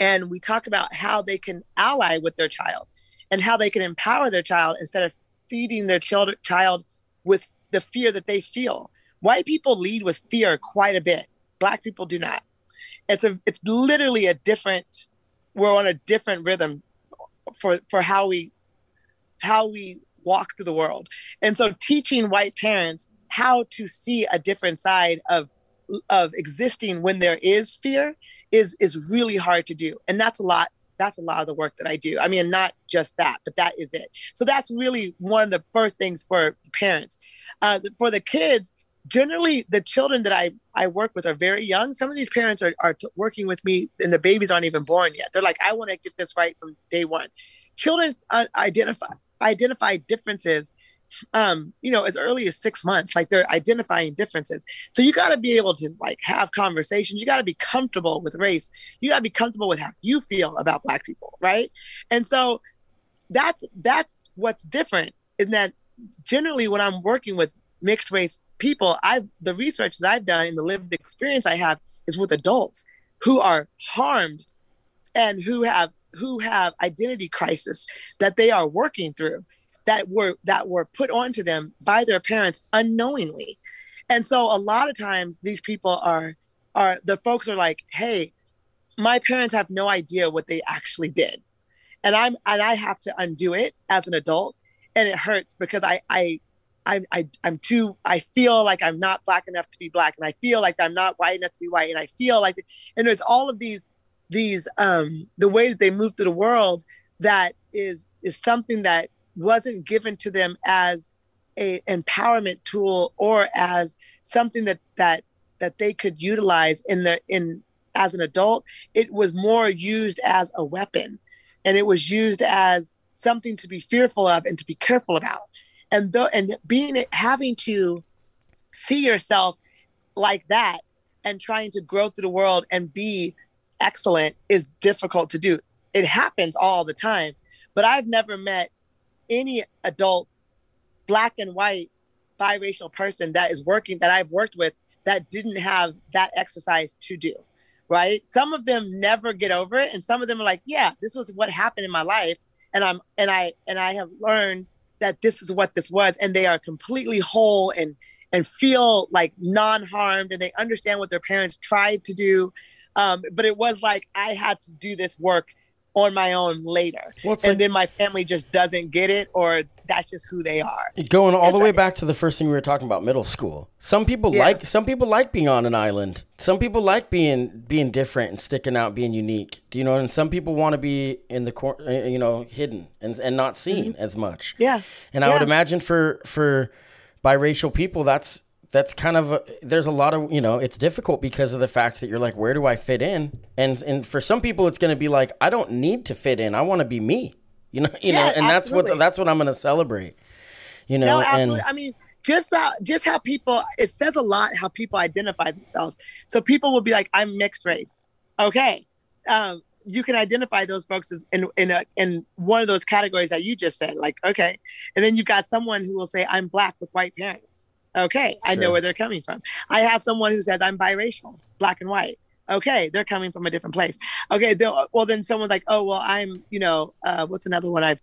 And we talk about how they can ally with their child and how they can empower their child instead of feeding their child child with the fear that they feel. White people lead with fear quite a bit. Black people do not. It's a it's literally a different we're on a different rhythm for for how we how we walk through the world. And so teaching white parents how to see a different side of of existing when there is fear is is really hard to do and that's a lot that's a lot of the work that i do i mean not just that but that is it so that's really one of the first things for parents uh, for the kids generally the children that I, I work with are very young. Some of these parents are, are t- working with me and the babies aren't even born yet. They're like, I want to get this right from day one. Children uh, identify identify differences, um, you know, as early as six months. Like they're identifying differences. So you got to be able to like have conversations. You got to be comfortable with race. You got to be comfortable with how you feel about Black people, right? And so that's that's what's different in that generally when I'm working with mixed race people, I the research that I've done and the lived experience I have is with adults who are harmed and who have who have identity crisis that they are working through that were that were put onto them by their parents unknowingly. And so a lot of times these people are are the folks are like, "Hey, my parents have no idea what they actually did." And I'm and I have to undo it as an adult and it hurts because I I I, I I'm too I feel like I'm not black enough to be black and I feel like I'm not white enough to be white and I feel like and there's all of these these um the way that they move through the world that is is something that wasn't given to them as a empowerment tool or as something that that that they could utilize in the in as an adult it was more used as a weapon. And it was used as something to be fearful of and to be careful about. And though and being having to see yourself like that and trying to grow through the world and be excellent is difficult to do. It happens all the time but i've never met any adult black and white biracial person that is working that i've worked with that didn't have that exercise to do right? Some of them never get over it and some of them are like yeah this was what happened in my life and i'm and i and i have learned that this is what this was and they are completely whole and and feel like non-harmed and they understand what their parents tried to do. Um, but it was like i had to do this work on my own later. Well, and like, then my family just doesn't get it or that's just who they are. Going all it's the way like, back to the first thing we were talking about middle school. Some people yeah. like some people like being on an island. Some people like being being different and sticking out being unique. Do you know and some people want to be in the corner uh, you know hidden and, and not seen mm-hmm. as much. Yeah. And i yeah. would imagine for for biracial people that's that's kind of a, there's a lot of you know it's difficult because of the fact that you're like where do I fit in? And and for some people it's going to be like I don't need to fit in. I want to be me you know you yeah, know and absolutely. that's what that's what I'm going to celebrate you know no, absolutely. and I mean just how just how people it says a lot how people identify themselves. So people will be like I'm mixed race. Okay um you can identify those folks as in in a, in one of those categories that you just said like okay. And then you've got someone who will say I'm black with white parents Okay, I know where they're coming from. I have someone who says I'm biracial, black and white. Okay, they're coming from a different place. Okay, well then someone's like, oh well, I'm you know uh, what's another one I've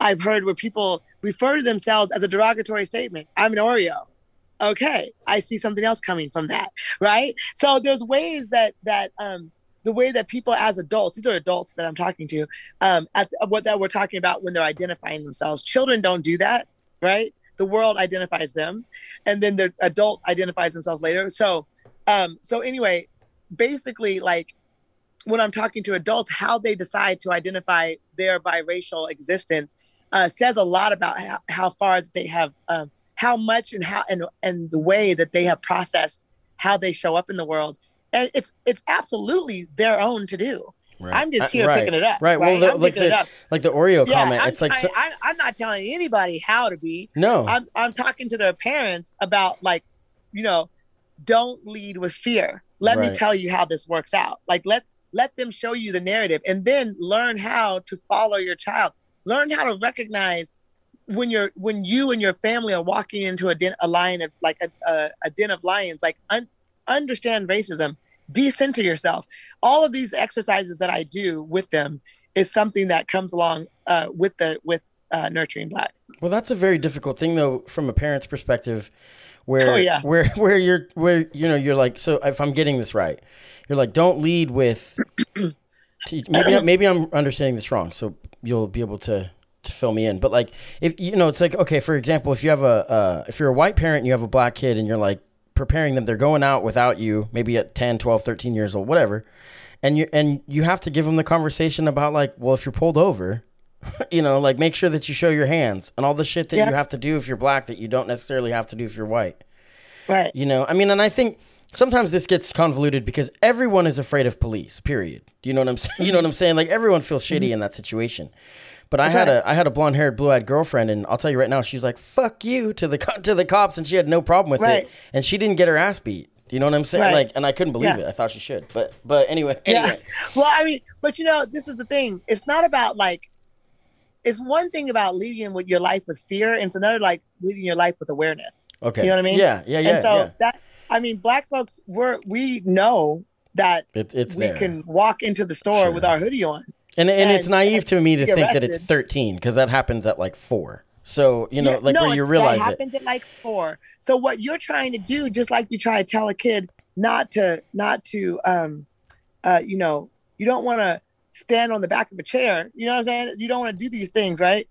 I've heard where people refer to themselves as a derogatory statement. I'm an Oreo. Okay, I see something else coming from that, right? So there's ways that that um, the way that people as adults, these are adults that I'm talking to, um, at what that we're talking about when they're identifying themselves. Children don't do that, right? The world identifies them and then the adult identifies themselves later so um so anyway basically like when i'm talking to adults how they decide to identify their biracial existence uh, says a lot about how, how far they have um, how much and how and, and the way that they have processed how they show up in the world and it's it's absolutely their own to do. Right. I'm just Uh, here right. picking it up. Right. Well, Right. the- I'm like picking it the up. like the Oreo Yeah, comment. I'm, it's like I, so- I, I'm not telling anybody how to be. no. I'm I'm talking to their parents about like, you know, don't lead with fear. Let me tell you how this works out. Like let let them show you the narrative and then learn how to follow your child. Learn how to recognize when you're when you and your family are walking into a den a lion of like a, a, a den of lions, like un, understand racism, decenter yourself. All of these exercises that I do with them is something that comes along uh, with the with uh, nurturing black. Well, that's a very difficult thing, though, from a parent's perspective, where Oh, yeah. where where you're where you know you're like, so if I'm getting this right, you're like, don't lead with. maybe maybe I'm understanding this wrong, so you'll be able to to fill me in. But like, if you know, it's like okay, for example, if you have a uh, if you're a white parent, and you have a black kid, and you're like preparing them, they're going out without you, maybe at 10, 12, 13 years old, whatever. And you and you have to give them the conversation about like, well, if you're pulled over, you know, like make sure that you show your hands and all the shit that Yeah. you have to do if you're black that you don't necessarily have to do if you're white. Right. You know, I mean, and I think sometimes this gets convoluted because everyone is afraid of police. Period. You know what I'm saying? You know what I'm saying? Like everyone feels shitty mm-hmm. in that situation. But I had right. a I had a blonde haired, blue eyed girlfriend, and I'll tell you right now, she's like "fuck you" to the co- to the cops, and she had no problem with Right. it, and she didn't get her ass beat. Do you know what I'm saying? Right. Like, and I couldn't believe Yeah. it. I thought she should, but but anyway, anyway. Yeah. Well, I mean, but you know, this is the thing. It's not about like. It's one thing about leading with your life with fear, and it's another like leading your life with awareness. Okay. You know what I mean? Yeah, yeah, yeah. and so yeah. that I mean, black folks, we're we know that It, it's we there. can walk into the store Sure. with our hoodie on. And, and, it's naive to me to think that it's 13 because that happens at like four. So, you know, Yeah, like no, where you realize that it. happens at like four. So what you're trying to do, just like you try to tell a kid not to, not to, um, uh, you know, you don't want to stand on the back of a chair. You know what I'm saying? You don't want to do these things, right?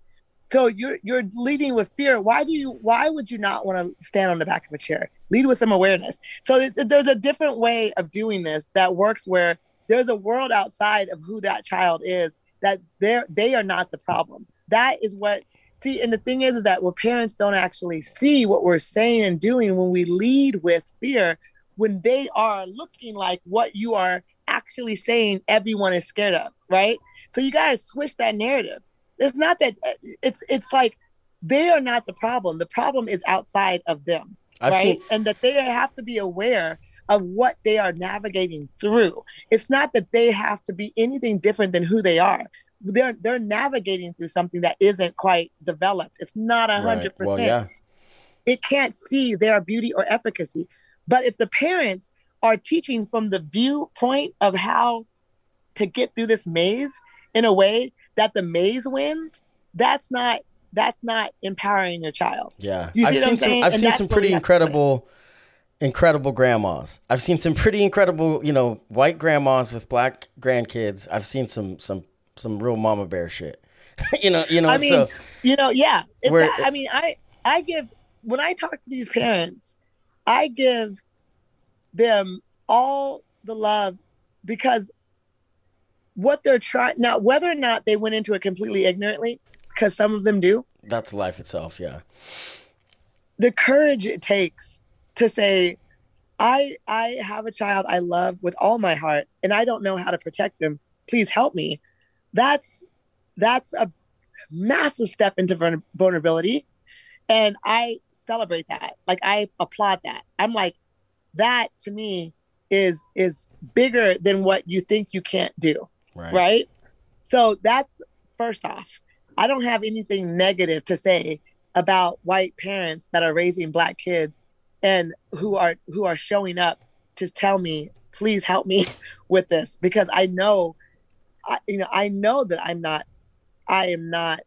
So you're you're leading with fear. Why do you? Why would you not want to stand on the back of a chair? Lead with some awareness. So th- there's a different way of doing this that works where there's a world outside of who that child is that they're they are not the problem. That is what see. And the thing is, is that where parents don't actually see what we're saying and doing when we lead with fear, when they are looking like what you are actually saying everyone is scared of, right? So you got to switch that narrative. It's not that it's it's like they are not the problem. The problem is outside of them, I've right? seen, and that they have to be aware of what they are navigating through. It's not that they have to be anything different than who they are. They're they're navigating through something that isn't quite developed. It's not a hundred percent it can't see their beauty or efficacy. But if the parents are teaching from the viewpoint of how to get through this maze in a way that the maze wins, that's not that's not empowering your child. Yeah. I've seen some, I've And seen some pretty incredible. switch. Incredible grandmas. I've seen some pretty incredible, you know, white grandmas with black grandkids. I've seen some some some real mama bear shit. you know, you know, I mean, so you know, yeah. It's Where- I mean, I I give when I talk to these parents, I give them all the love because what they're trying now, whether or not they went into it completely ignorantly, because some of them do, that's life itself, yeah. the courage it takes to say, I I have a child I love with all my heart and I don't know how to protect them. Please help me. That's that's a massive step into vulnerability and I celebrate that. Like I applaud that. I'm like that to me is is bigger than what you think you can't do Right. right? So that's first off. I don't have anything negative to say about white parents that are raising black kids and who are who are showing up to tell me, please help me with this because I know, I, you know, I know that I'm not, I am not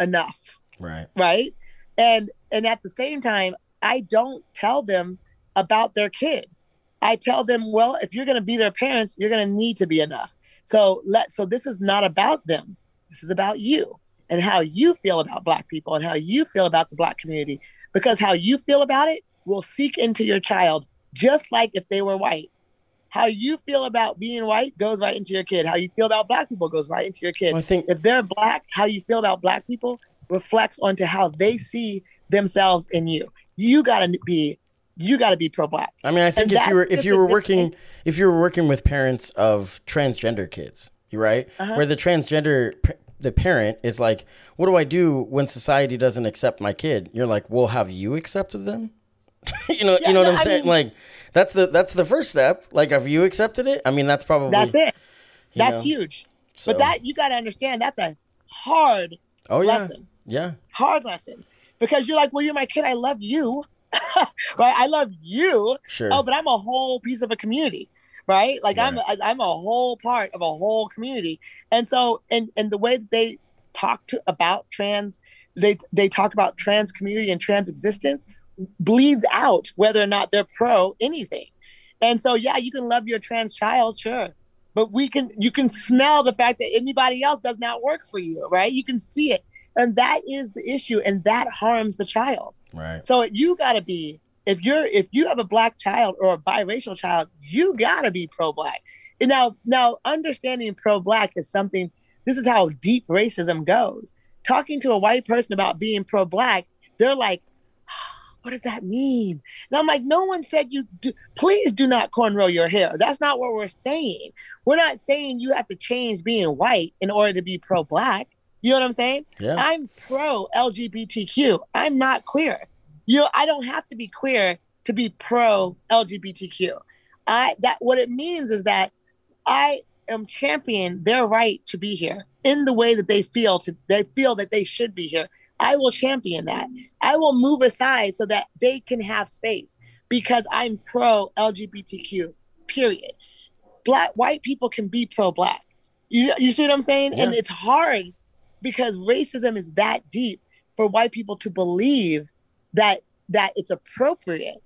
enough. Right. right? And and at the same time i don't tell them about their kid. I tell them well if you're going to be their parents you're going to need to be enough. So let so this is not about them. This is about you and how you feel about black people and how you feel about the black community because how you feel about it will seek into your child just like if they were white how you feel about being white goes right into your kid how you feel about black people goes right into your kid Well, I think if they're black, how you feel about black people reflects onto how they see themselves in you. You got to be you got to be pro-black. I mean, I think And if you were if you were working if you were working with parents of transgender kids, right, Uh-huh. where the transgender p- the parent is like, "What do I do when society doesn't accept my kid?" You're like, "Well, have you accepted them?" you know, Yeah, you know what no, I'm I saying? mean- like, that's the that's the first step. Like, have you accepted it? I mean, that's probably That's it. That's know, huge. so- But that you got to understand that's a hard oh yeah, lesson. yeah, Hard lesson. Because you're like, well, you're my kid. I love you. right? I love you. sure, Oh, but I'm a whole piece of a community, right? Like I'm Right. I- I'm a whole part of a whole community, and so and and the way that they talk to about trans, they they talk about trans community and trans existence bleeds out whether or not they're pro anything, and so yeah, you can love your trans child, sure. But we can, you can smell the fact that anybody else does not work for you, right? You can see it, and that is the issue, and that harms the child. right, So you got to be if you're if you have a black child or a biracial child, you got to be pro-black. And now now understanding pro-black is something this is how deep racism goes. Talking to a white person about being pro-black, they're like ah, what does that mean? And I'm like, no one said you do, please do not cornrow your hair. That's not what we're saying. We're not saying you have to change being white in order to be pro-black. You know what I'm saying? yeah, I'm pro LGBTQ. I'm not queer. You I don't have to be queer to be pro LGBTQ. I that what it means is that I am champion their right to be here in the way that they feel to they feel that they should be here. I will champion that. I will move aside so that they can have space because I'm pro LGBTQ. Period. Black white people can be pro black. You you see what I'm saying? And it's hard because racism is that deep for white people to believe that that it's appropriate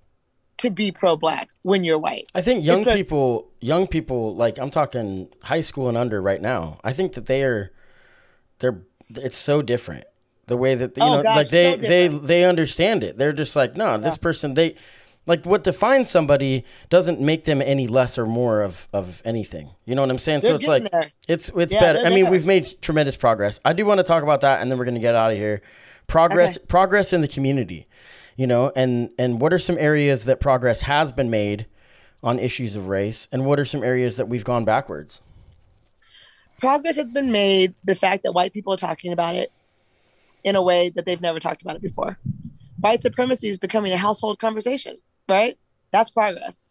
to be pro black when you're white. I think young It's a- people, young people, like I'm talking high school and under right now. I think that they are, they're, it's so different. The way that you Oh, know, gosh, like they so they they understand it. They're just like, no, this person they, like what defines somebody doesn't make them any less or more of of anything. You know what I'm saying? They're so it's like there. it's it's Yeah, better. I mean, there. we've made tremendous progress. I do want to talk about that, and then we're gonna get out of here. Progress Okay. progress in the community, you know, and and what are some areas that progress has been made on issues of race, and what are some areas that we've gone backwards? Progress has been made. The fact that white people are talking about it in a way that they've never talked about it before. White supremacy is becoming a household conversation, right? That's progress.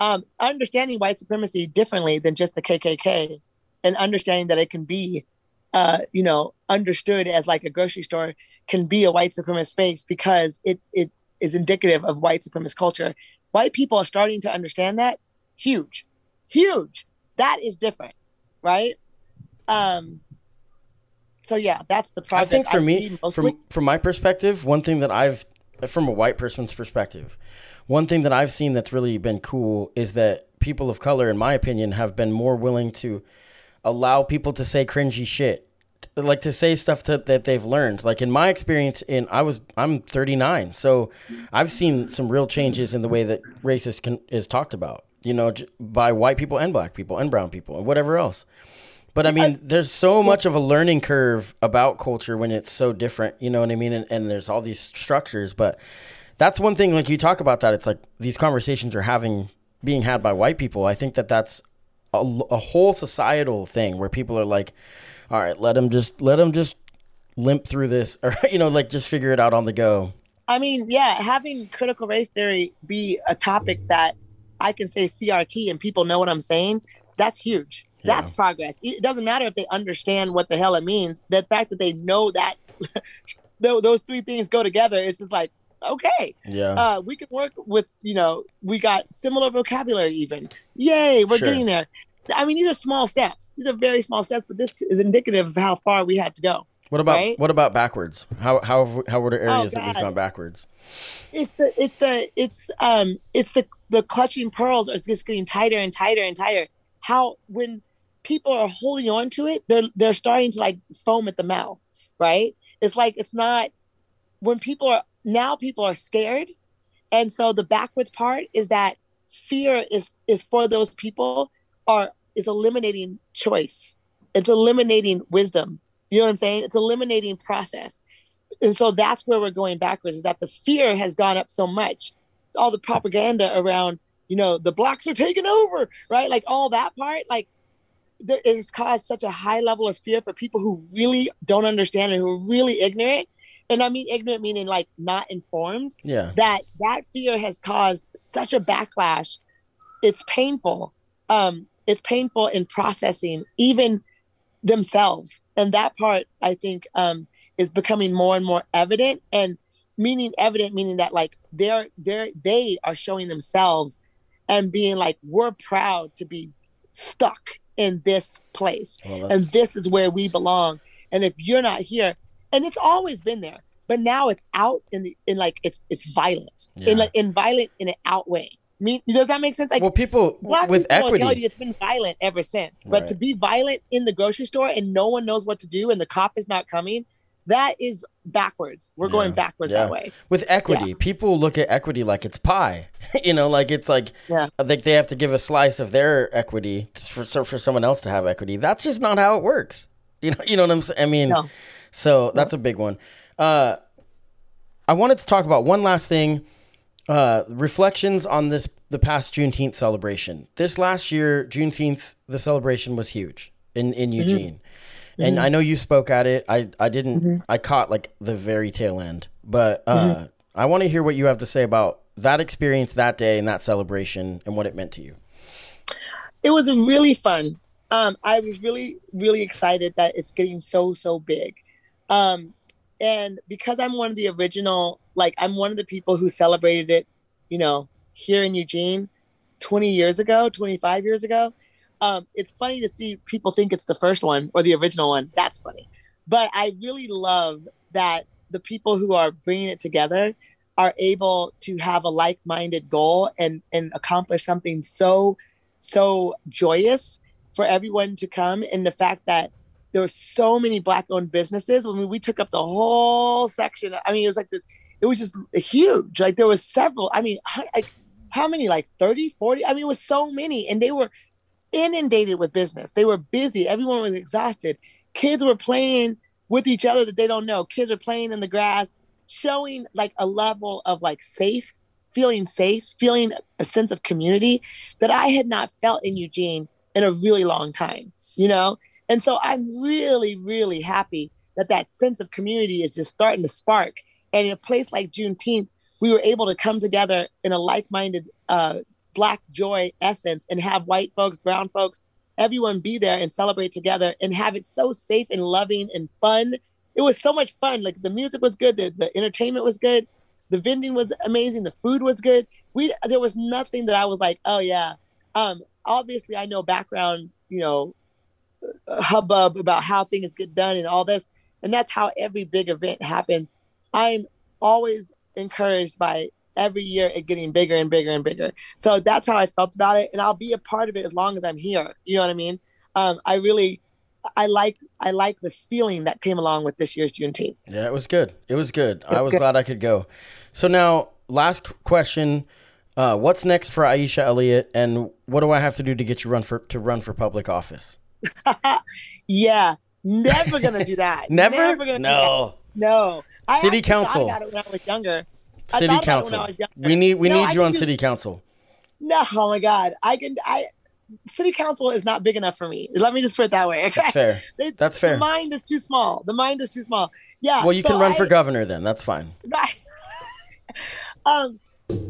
Um, understanding white supremacy differently than just the KKK, and understanding that it can be, uh, you know, understood as like a grocery store can be a white supremacist space because it it is indicative of white supremacist culture. White people are starting to understand that. Huge, huge. That is different, right? Um. So yeah, that's the problem. I think for me, from from my perspective, one thing that I've, from a white person's perspective, one thing that I've seen that's really been cool is that people of color, in my opinion, have been more willing to allow people to say cringy shit, like to say stuff to, that they've learned. Like in my experience, in I was I'm 39, so I've seen some real changes in the way that racist can, is talked about. You know, by white people and black people and brown people and whatever else. But I mean, there's so much of a learning curve about culture when it's so different. You know what I mean? And, and there's all these structures. But that's one thing. Like you talk about that, it's like these conversations are having being had by white people. I think that that's a, a whole societal thing where people are like, all right, let them just let them just limp through this, or you know, like just figure it out on the go. I mean, yeah, having critical race theory be a topic that I can say CRT and people know what I'm saying, that's huge. That's progress. It doesn't matter if they understand what the hell it means. The fact that they know that those three things go together, it's just like, okay, Yeah. uh, we can work with, you know, we got similar vocabulary even. Yay, we're Sure. getting there. I mean, these are small steps. These are very small steps, but this is indicative of how far we had to go. what about right? what about backwards? How how how were the areas that we've gone backwards? it's the it's the it's um it's the the clutching pearls are just getting tighter and tighter and tighter how when people are holding on to it they're they're starting to like foam at the mouth right it's like it's not when people are now people are scared and so the backwards part is that fear is is for those people are is eliminating choice. It's eliminating wisdom. You know what i'm saying? It's eliminating process. And so that's where we're going backwards is that the fear has gone up so much. All the propaganda around you know the blacks are taking over right? Like all that part like there, it's caused such a high level of fear for people who really don't understand and who are really ignorant. And i mean ignorant meaning like not informed. Yeah. that that fear has caused such a backlash. It's painful. Um it's painful in processing even themselves. And that part i think um is becoming more and more evident. And meaning evident meaning that like they're they're they are showing themselves and being like we're proud to be stuck in this place. Well, and this is where we belong. And if you're not here and it's always been there but now it's out in the in like it's it's violent. In like in violent in an out way mean does that make sense? Like well, people black with people will tell equity. you it's been violent ever since. But Right. to be violent in the grocery store and no one knows what to do and the cop is not coming that is backwards. We're going backwards Yeah. that way. With equity people look at equity like it's pie. You know like it's like Yeah. think they have to give a slice of their equity for so for someone else to have equity. That's just not how it works. You know you know what i'm saying i mean No. so that's a big one. Uh i wanted to talk about one last thing uh reflections on this the past juneteenth celebration this last year juneteenth the celebration was huge in in Mm-hmm. eugene and I know you spoke at it. I I didn't. Mm-hmm. I caught like the very tail end, but uh, I want to hear what you have to say about that experience that day and that celebration and what it meant to you. it was really fun. Um, I was really, really excited that it's getting so, so big. Um, and because I'm one of the original, like I'm one of the people who celebrated it, you know, here in Eugene 20 years ago, 25 years ago. Um, it's funny to see people think it's the first one or the original one. That's funny. But I really love that the people who are bringing it together are able to have a like-minded goal and and accomplish something so so joyous for everyone to come and the fact that there were so many black owned businesses. I mean we took up the whole section. I mean it was like this it was just huge. Like there was several I mean like how many like 30 40 I mean it was so many and they were inundated with business. They were busy. Everyone was exhausted. Kids were playing with each other that they don't know. Kids are playing in the grass showing like a level of like safe feeling safe feeling a sense of community that I had not felt in Eugene in a really long time, you know? And so I'm really, really happy that that sense of community is just starting to spark. And in a place like Juneteenth, we were able to come together in a like minded uh, Black joy essence and have white folks, brown folks, everyone be there and celebrate together and have it so safe and loving and fun. It was so much fun. Like the music was good, the, the entertainment was good, the vending was amazing, the food was good. We there was nothing that I was like, oh yeah. Um, obviously, I know background, you know, hubbub about how things get done and all this, and that's how every big event happens. I'm always encouraged by every year it getting bigger and bigger and bigger. So that's how I felt about it, and I'll be a part of it as long as I'm here. You know what I mean? Um, I really, I like, I like the feeling that came along with this year's Juneteenth. Yeah, it was good. It was good. I was good. glad I could go. So now, last question: uh, What's next for Aisha Elliott, and what do I have to do to get you run for to run for public office? yeah, never gonna do that. Never? gonna do that. no. No. I City council. it when I was younger. City thought about it when council. Was younger. We need we No, need I you on do- city council. No, oh my God. I can I city council is not big enough for me. Let me just put it that way. Okay. That's fair. They- That's fair. The mind is too small. The mind is too small. Yeah. Well, you so can run I- for governor then. That's fine. Right. um,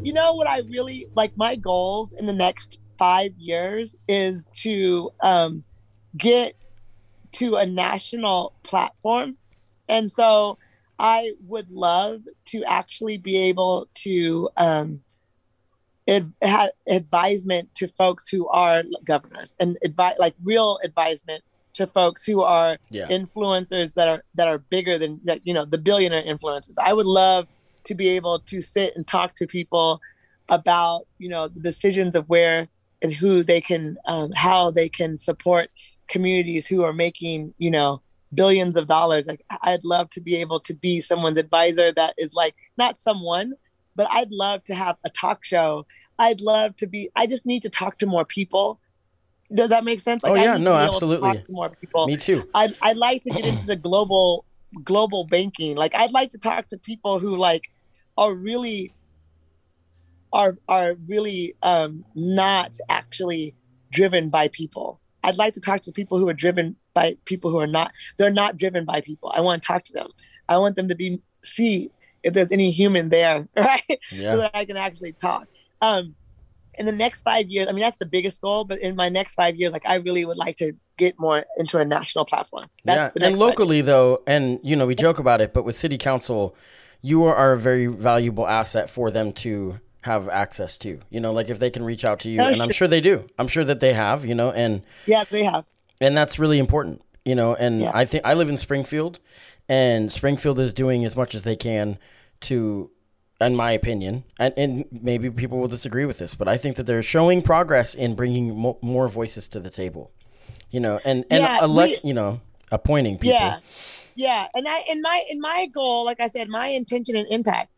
you know what I really like my goals in the next five years is to um get to a national platform. And so I would love to actually be able to um ad- ha- advisement to folks who are governors and advise like real advisement to folks who are Yeah. influencers that are that are bigger than that you know the billionaire influencers i would love to be able to sit and talk to people about you know the decisions of where and who they can um, how they can support communities who are making you know billions of dollars like i'd love to be able to be someone's advisor that is like not someone but i'd love to have a talk show i'd love to be i just need to talk to more people does that make sense Oh, I yeah, need no, to be able to absolutely. talk to more people Me too. I'd, I'd like to get into the global global banking like i'd like to talk to people who like are really are are really um, not actually driven by people. I'd like to talk to people who are driven by people who are not. They're not driven by people. I want to talk to them. I want them to be see if there's any human there, right? Yeah. so that I can actually talk. Um, in the next five years, I mean that's the biggest goal. But in my next five years, like I really would like to get more into a national platform. That's yeah, the and locally though, and you know we joke about it, but with city council, you are a very valuable asset for them to have access to. You know, like if they can reach out to you, That's and I'm true. sure they do. I'm sure that they have. You know, and Yeah, they have. and that's really important. You know, and Yeah. I think I live in Springfield, and Springfield is doing as much as they can to. In my opinion, and, and maybe people will disagree with this, but I think that they're showing progress in bringing mo- more voices to the table, you know, and and Yeah, elect, we- you know, appointing people. Yeah, yeah. And I, in my, in my goal, like I said, my intention and impact.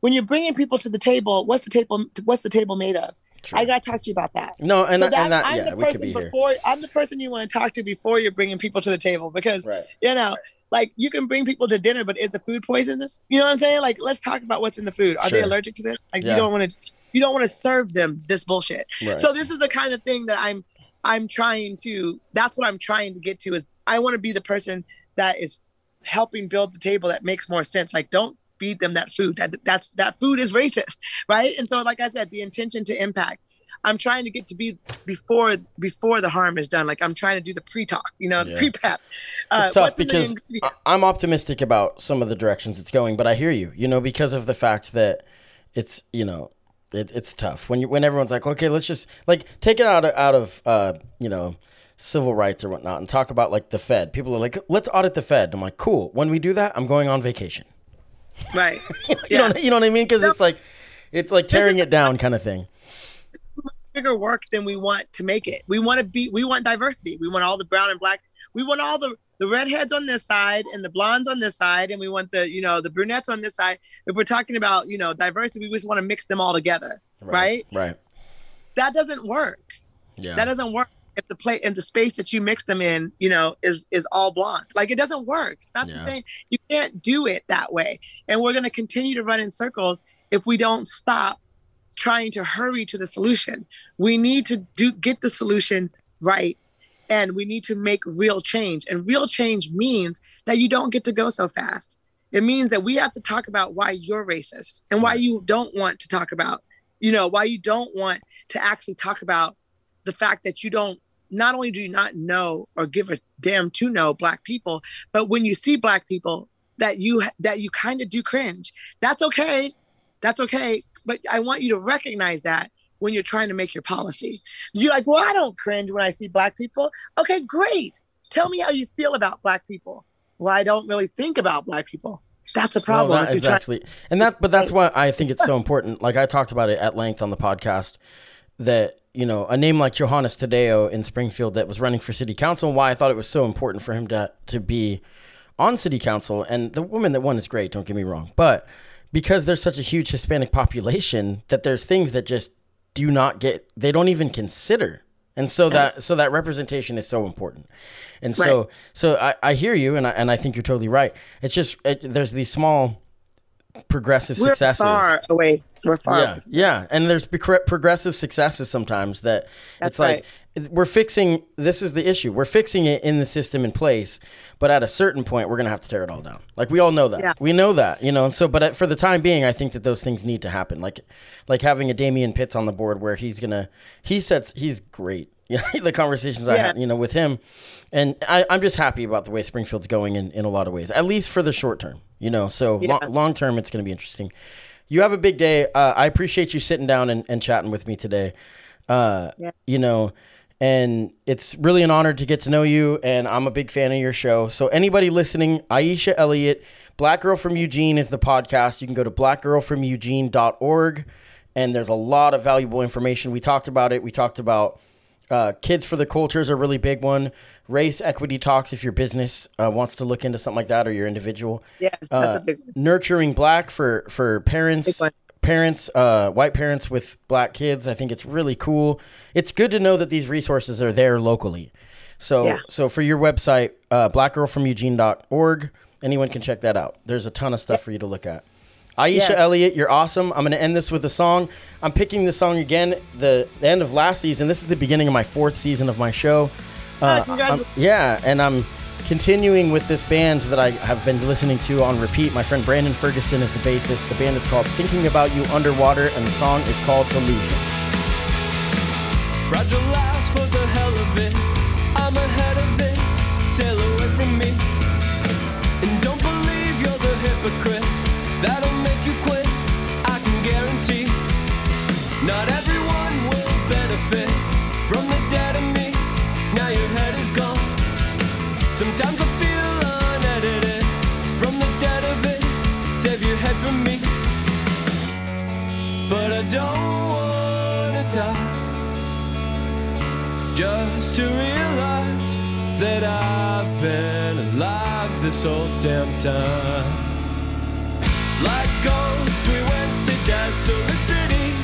When you're bringing people to the table, what's the table? What's the table made of? True. I got to talk to you about that. No, and, so that, and that I'm yeah, the person be here. before. I'm the person you want to talk to before you're bringing people to the table because Right. you know, like you can bring people to dinner, but is the food poisonous? You know what I'm saying? Like, let's talk about what's in the food. Are they allergic to this? Like, Yeah. you don't want to. You don't want to serve them this bullshit. Right. So this is the kind of thing that I'm I'm trying to that's what I'm trying to get to is I want to be the person that is helping build the table that makes more sense. Like don't feed them that food. That that's that food is racist, right? And so like I said, the intention to impact. I'm trying to get to be before before the harm is done. Like I'm trying to do the pre-talk, you know, the Yeah. pre-pep. Uh, it's tough because? I'm optimistic about some of the directions it's going, but I hear you, you know, because of the fact that it's, you know, it, it's tough when you when everyone's like, okay, let's just like take it out of, out of uh, you know, civil rights or whatnot and talk about like the Fed. People are like, let's audit the Fed. I'm like, cool. When we do that, I'm going on vacation. Right. you Yeah. know, you know what I mean? Because it's like, it's like tearing it down kind of thing. bigger work than we want to make it. We want to be we want diversity. We want all the brown and black. We want all the the redheads on this side and the blondes on this side and we want the you know the brunettes on this side. If we're talking about, you know, diversity, we just want to mix them all together. Right? Right. That doesn't work. Yeah. That doesn't work if the plate and the space that you mix them in, you know, is is all blonde. Like it doesn't work. It's not Yeah. the same. You can't do it that way. And we're going to continue to run in circles if we don't stop trying to hurry to the solution. We need to do get the solution right and we need to make real change. And real change means that you don't get to go so fast. It means that we have to talk about why you're racist and why you don't want to talk about, you know, why you don't want to actually talk about the fact that you don't not only do you not know or give a damn to know black people, but when you see black people that you that you kind of do cringe. That's okay. That's okay. But I want you to recognize that when you're trying to make your policy. You're like, well, I don't cringe when I see black people. Okay, great. Tell me how you feel about black people. Well, I don't really think about black people. That's a problem. Well, that you're trying- and that, but that's why I think it's so important. Like I talked about it at length on the podcast, that you know a name like Johannes Tadeo in Springfield that was running for city council, and why I thought it was so important for him to to be on city council. And the woman that won is great. Don't get me wrong, but because there's such a huge Hispanic population, that there's things that just do not get, they don't even consider. And so that so that representation is so important, and so Right. so I, I hear you, and I and I think you're totally right. It's just it, there's these small progressive we're successes. far away. We're far. Yeah, yeah, and there's progressive successes sometimes that That's it's like we're fixing. This is the issue. We're fixing it in the system in place, but at a certain point, we're gonna have to tear it all down. Like we all know that. Yeah. We know that, you know. And so, but for the time being, I think that those things need to happen. Like, like having a Damian Pitts on the board where he's gonna. He sets. He's great. You know, the conversations I had, you know, with him, and I, I'm just happy about the way Springfield's going in, in a lot of ways, at least for the short term. You know, so Yeah. lo- long term, it's going to be interesting. You have a big day. Uh, I appreciate you sitting down and, and chatting with me today. Uh, Yeah. You know, and it's really an honor to get to know you. And I'm a big fan of your show. So anybody listening, Aisha Elliott, Black Girl from Eugene is the podcast. You can go to blackgirlfromeugene.org, and there's a lot of valuable information. We talked about it. We talked about uh, kids for the culture is a really big one. Race equity talks if your business uh, wants to look into something like that or your individual. Yes, that's uh, a big one. nurturing black for for parents parents uh white parents with black kids. I think it's really cool. It's good to know that these resources are there locally. So Yeah. so for your website uh blackgirlfromeugene.org anyone can check that out. There's a ton of stuff for you to look at Aisha Yes. Elliott, you're awesome. I'm going to end this with a song. I'm picking this song again, the, the end of last season. This is the beginning of my fourth season of my show. Ah, I'm- congratulations. yeah, and I'm continuing with this band that I have been listening to on repeat. My friend Brandon Ferguson is the bassist. The band is called Thinking About You Underwater, and the song is called Illusion. Fragile lives for the hell of it. I'm ahead of it. Sail away from me. And don't believe you're the hypocrite. That'll Not everyone will benefit from the dead of me. Now your head is gone. Sometimes I feel unedited from the dead of it. Save your head from me. But I don't wanna die just to realize that I've been alive this whole damn time. Like ghosts, we went to desolate cities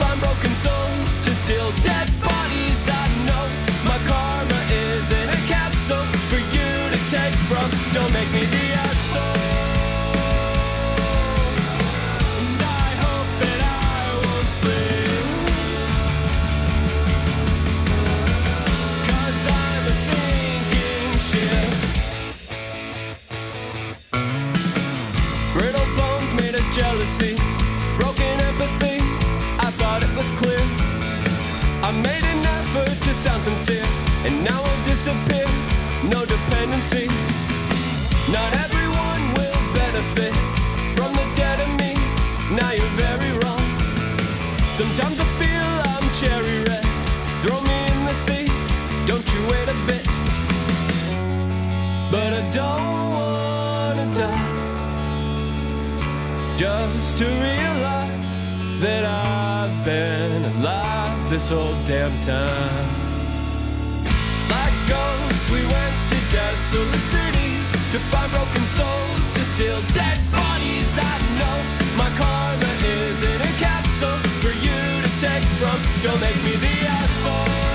find broken souls, to steal dead bodies. I know my karma is in a capsule for you to take from. Don't make me the asshole. And I hope that I won't I'm a sinking ship. Brittle bones made of jealousy, broken empathy. And now I'll disappear. No dependency. Not everyone will benefit from the dead of me. Now you're very wrong. Sometimes I feel I'm cherry red. Throw me in the sea, don't you wait a bit. But I don't wanna die. Just to realize that I've been alive this whole damn time. We went to desolate cities to find broken souls, to steal dead bodies. I know my karma is in a capsule for you to take from. Don't make me the asshole.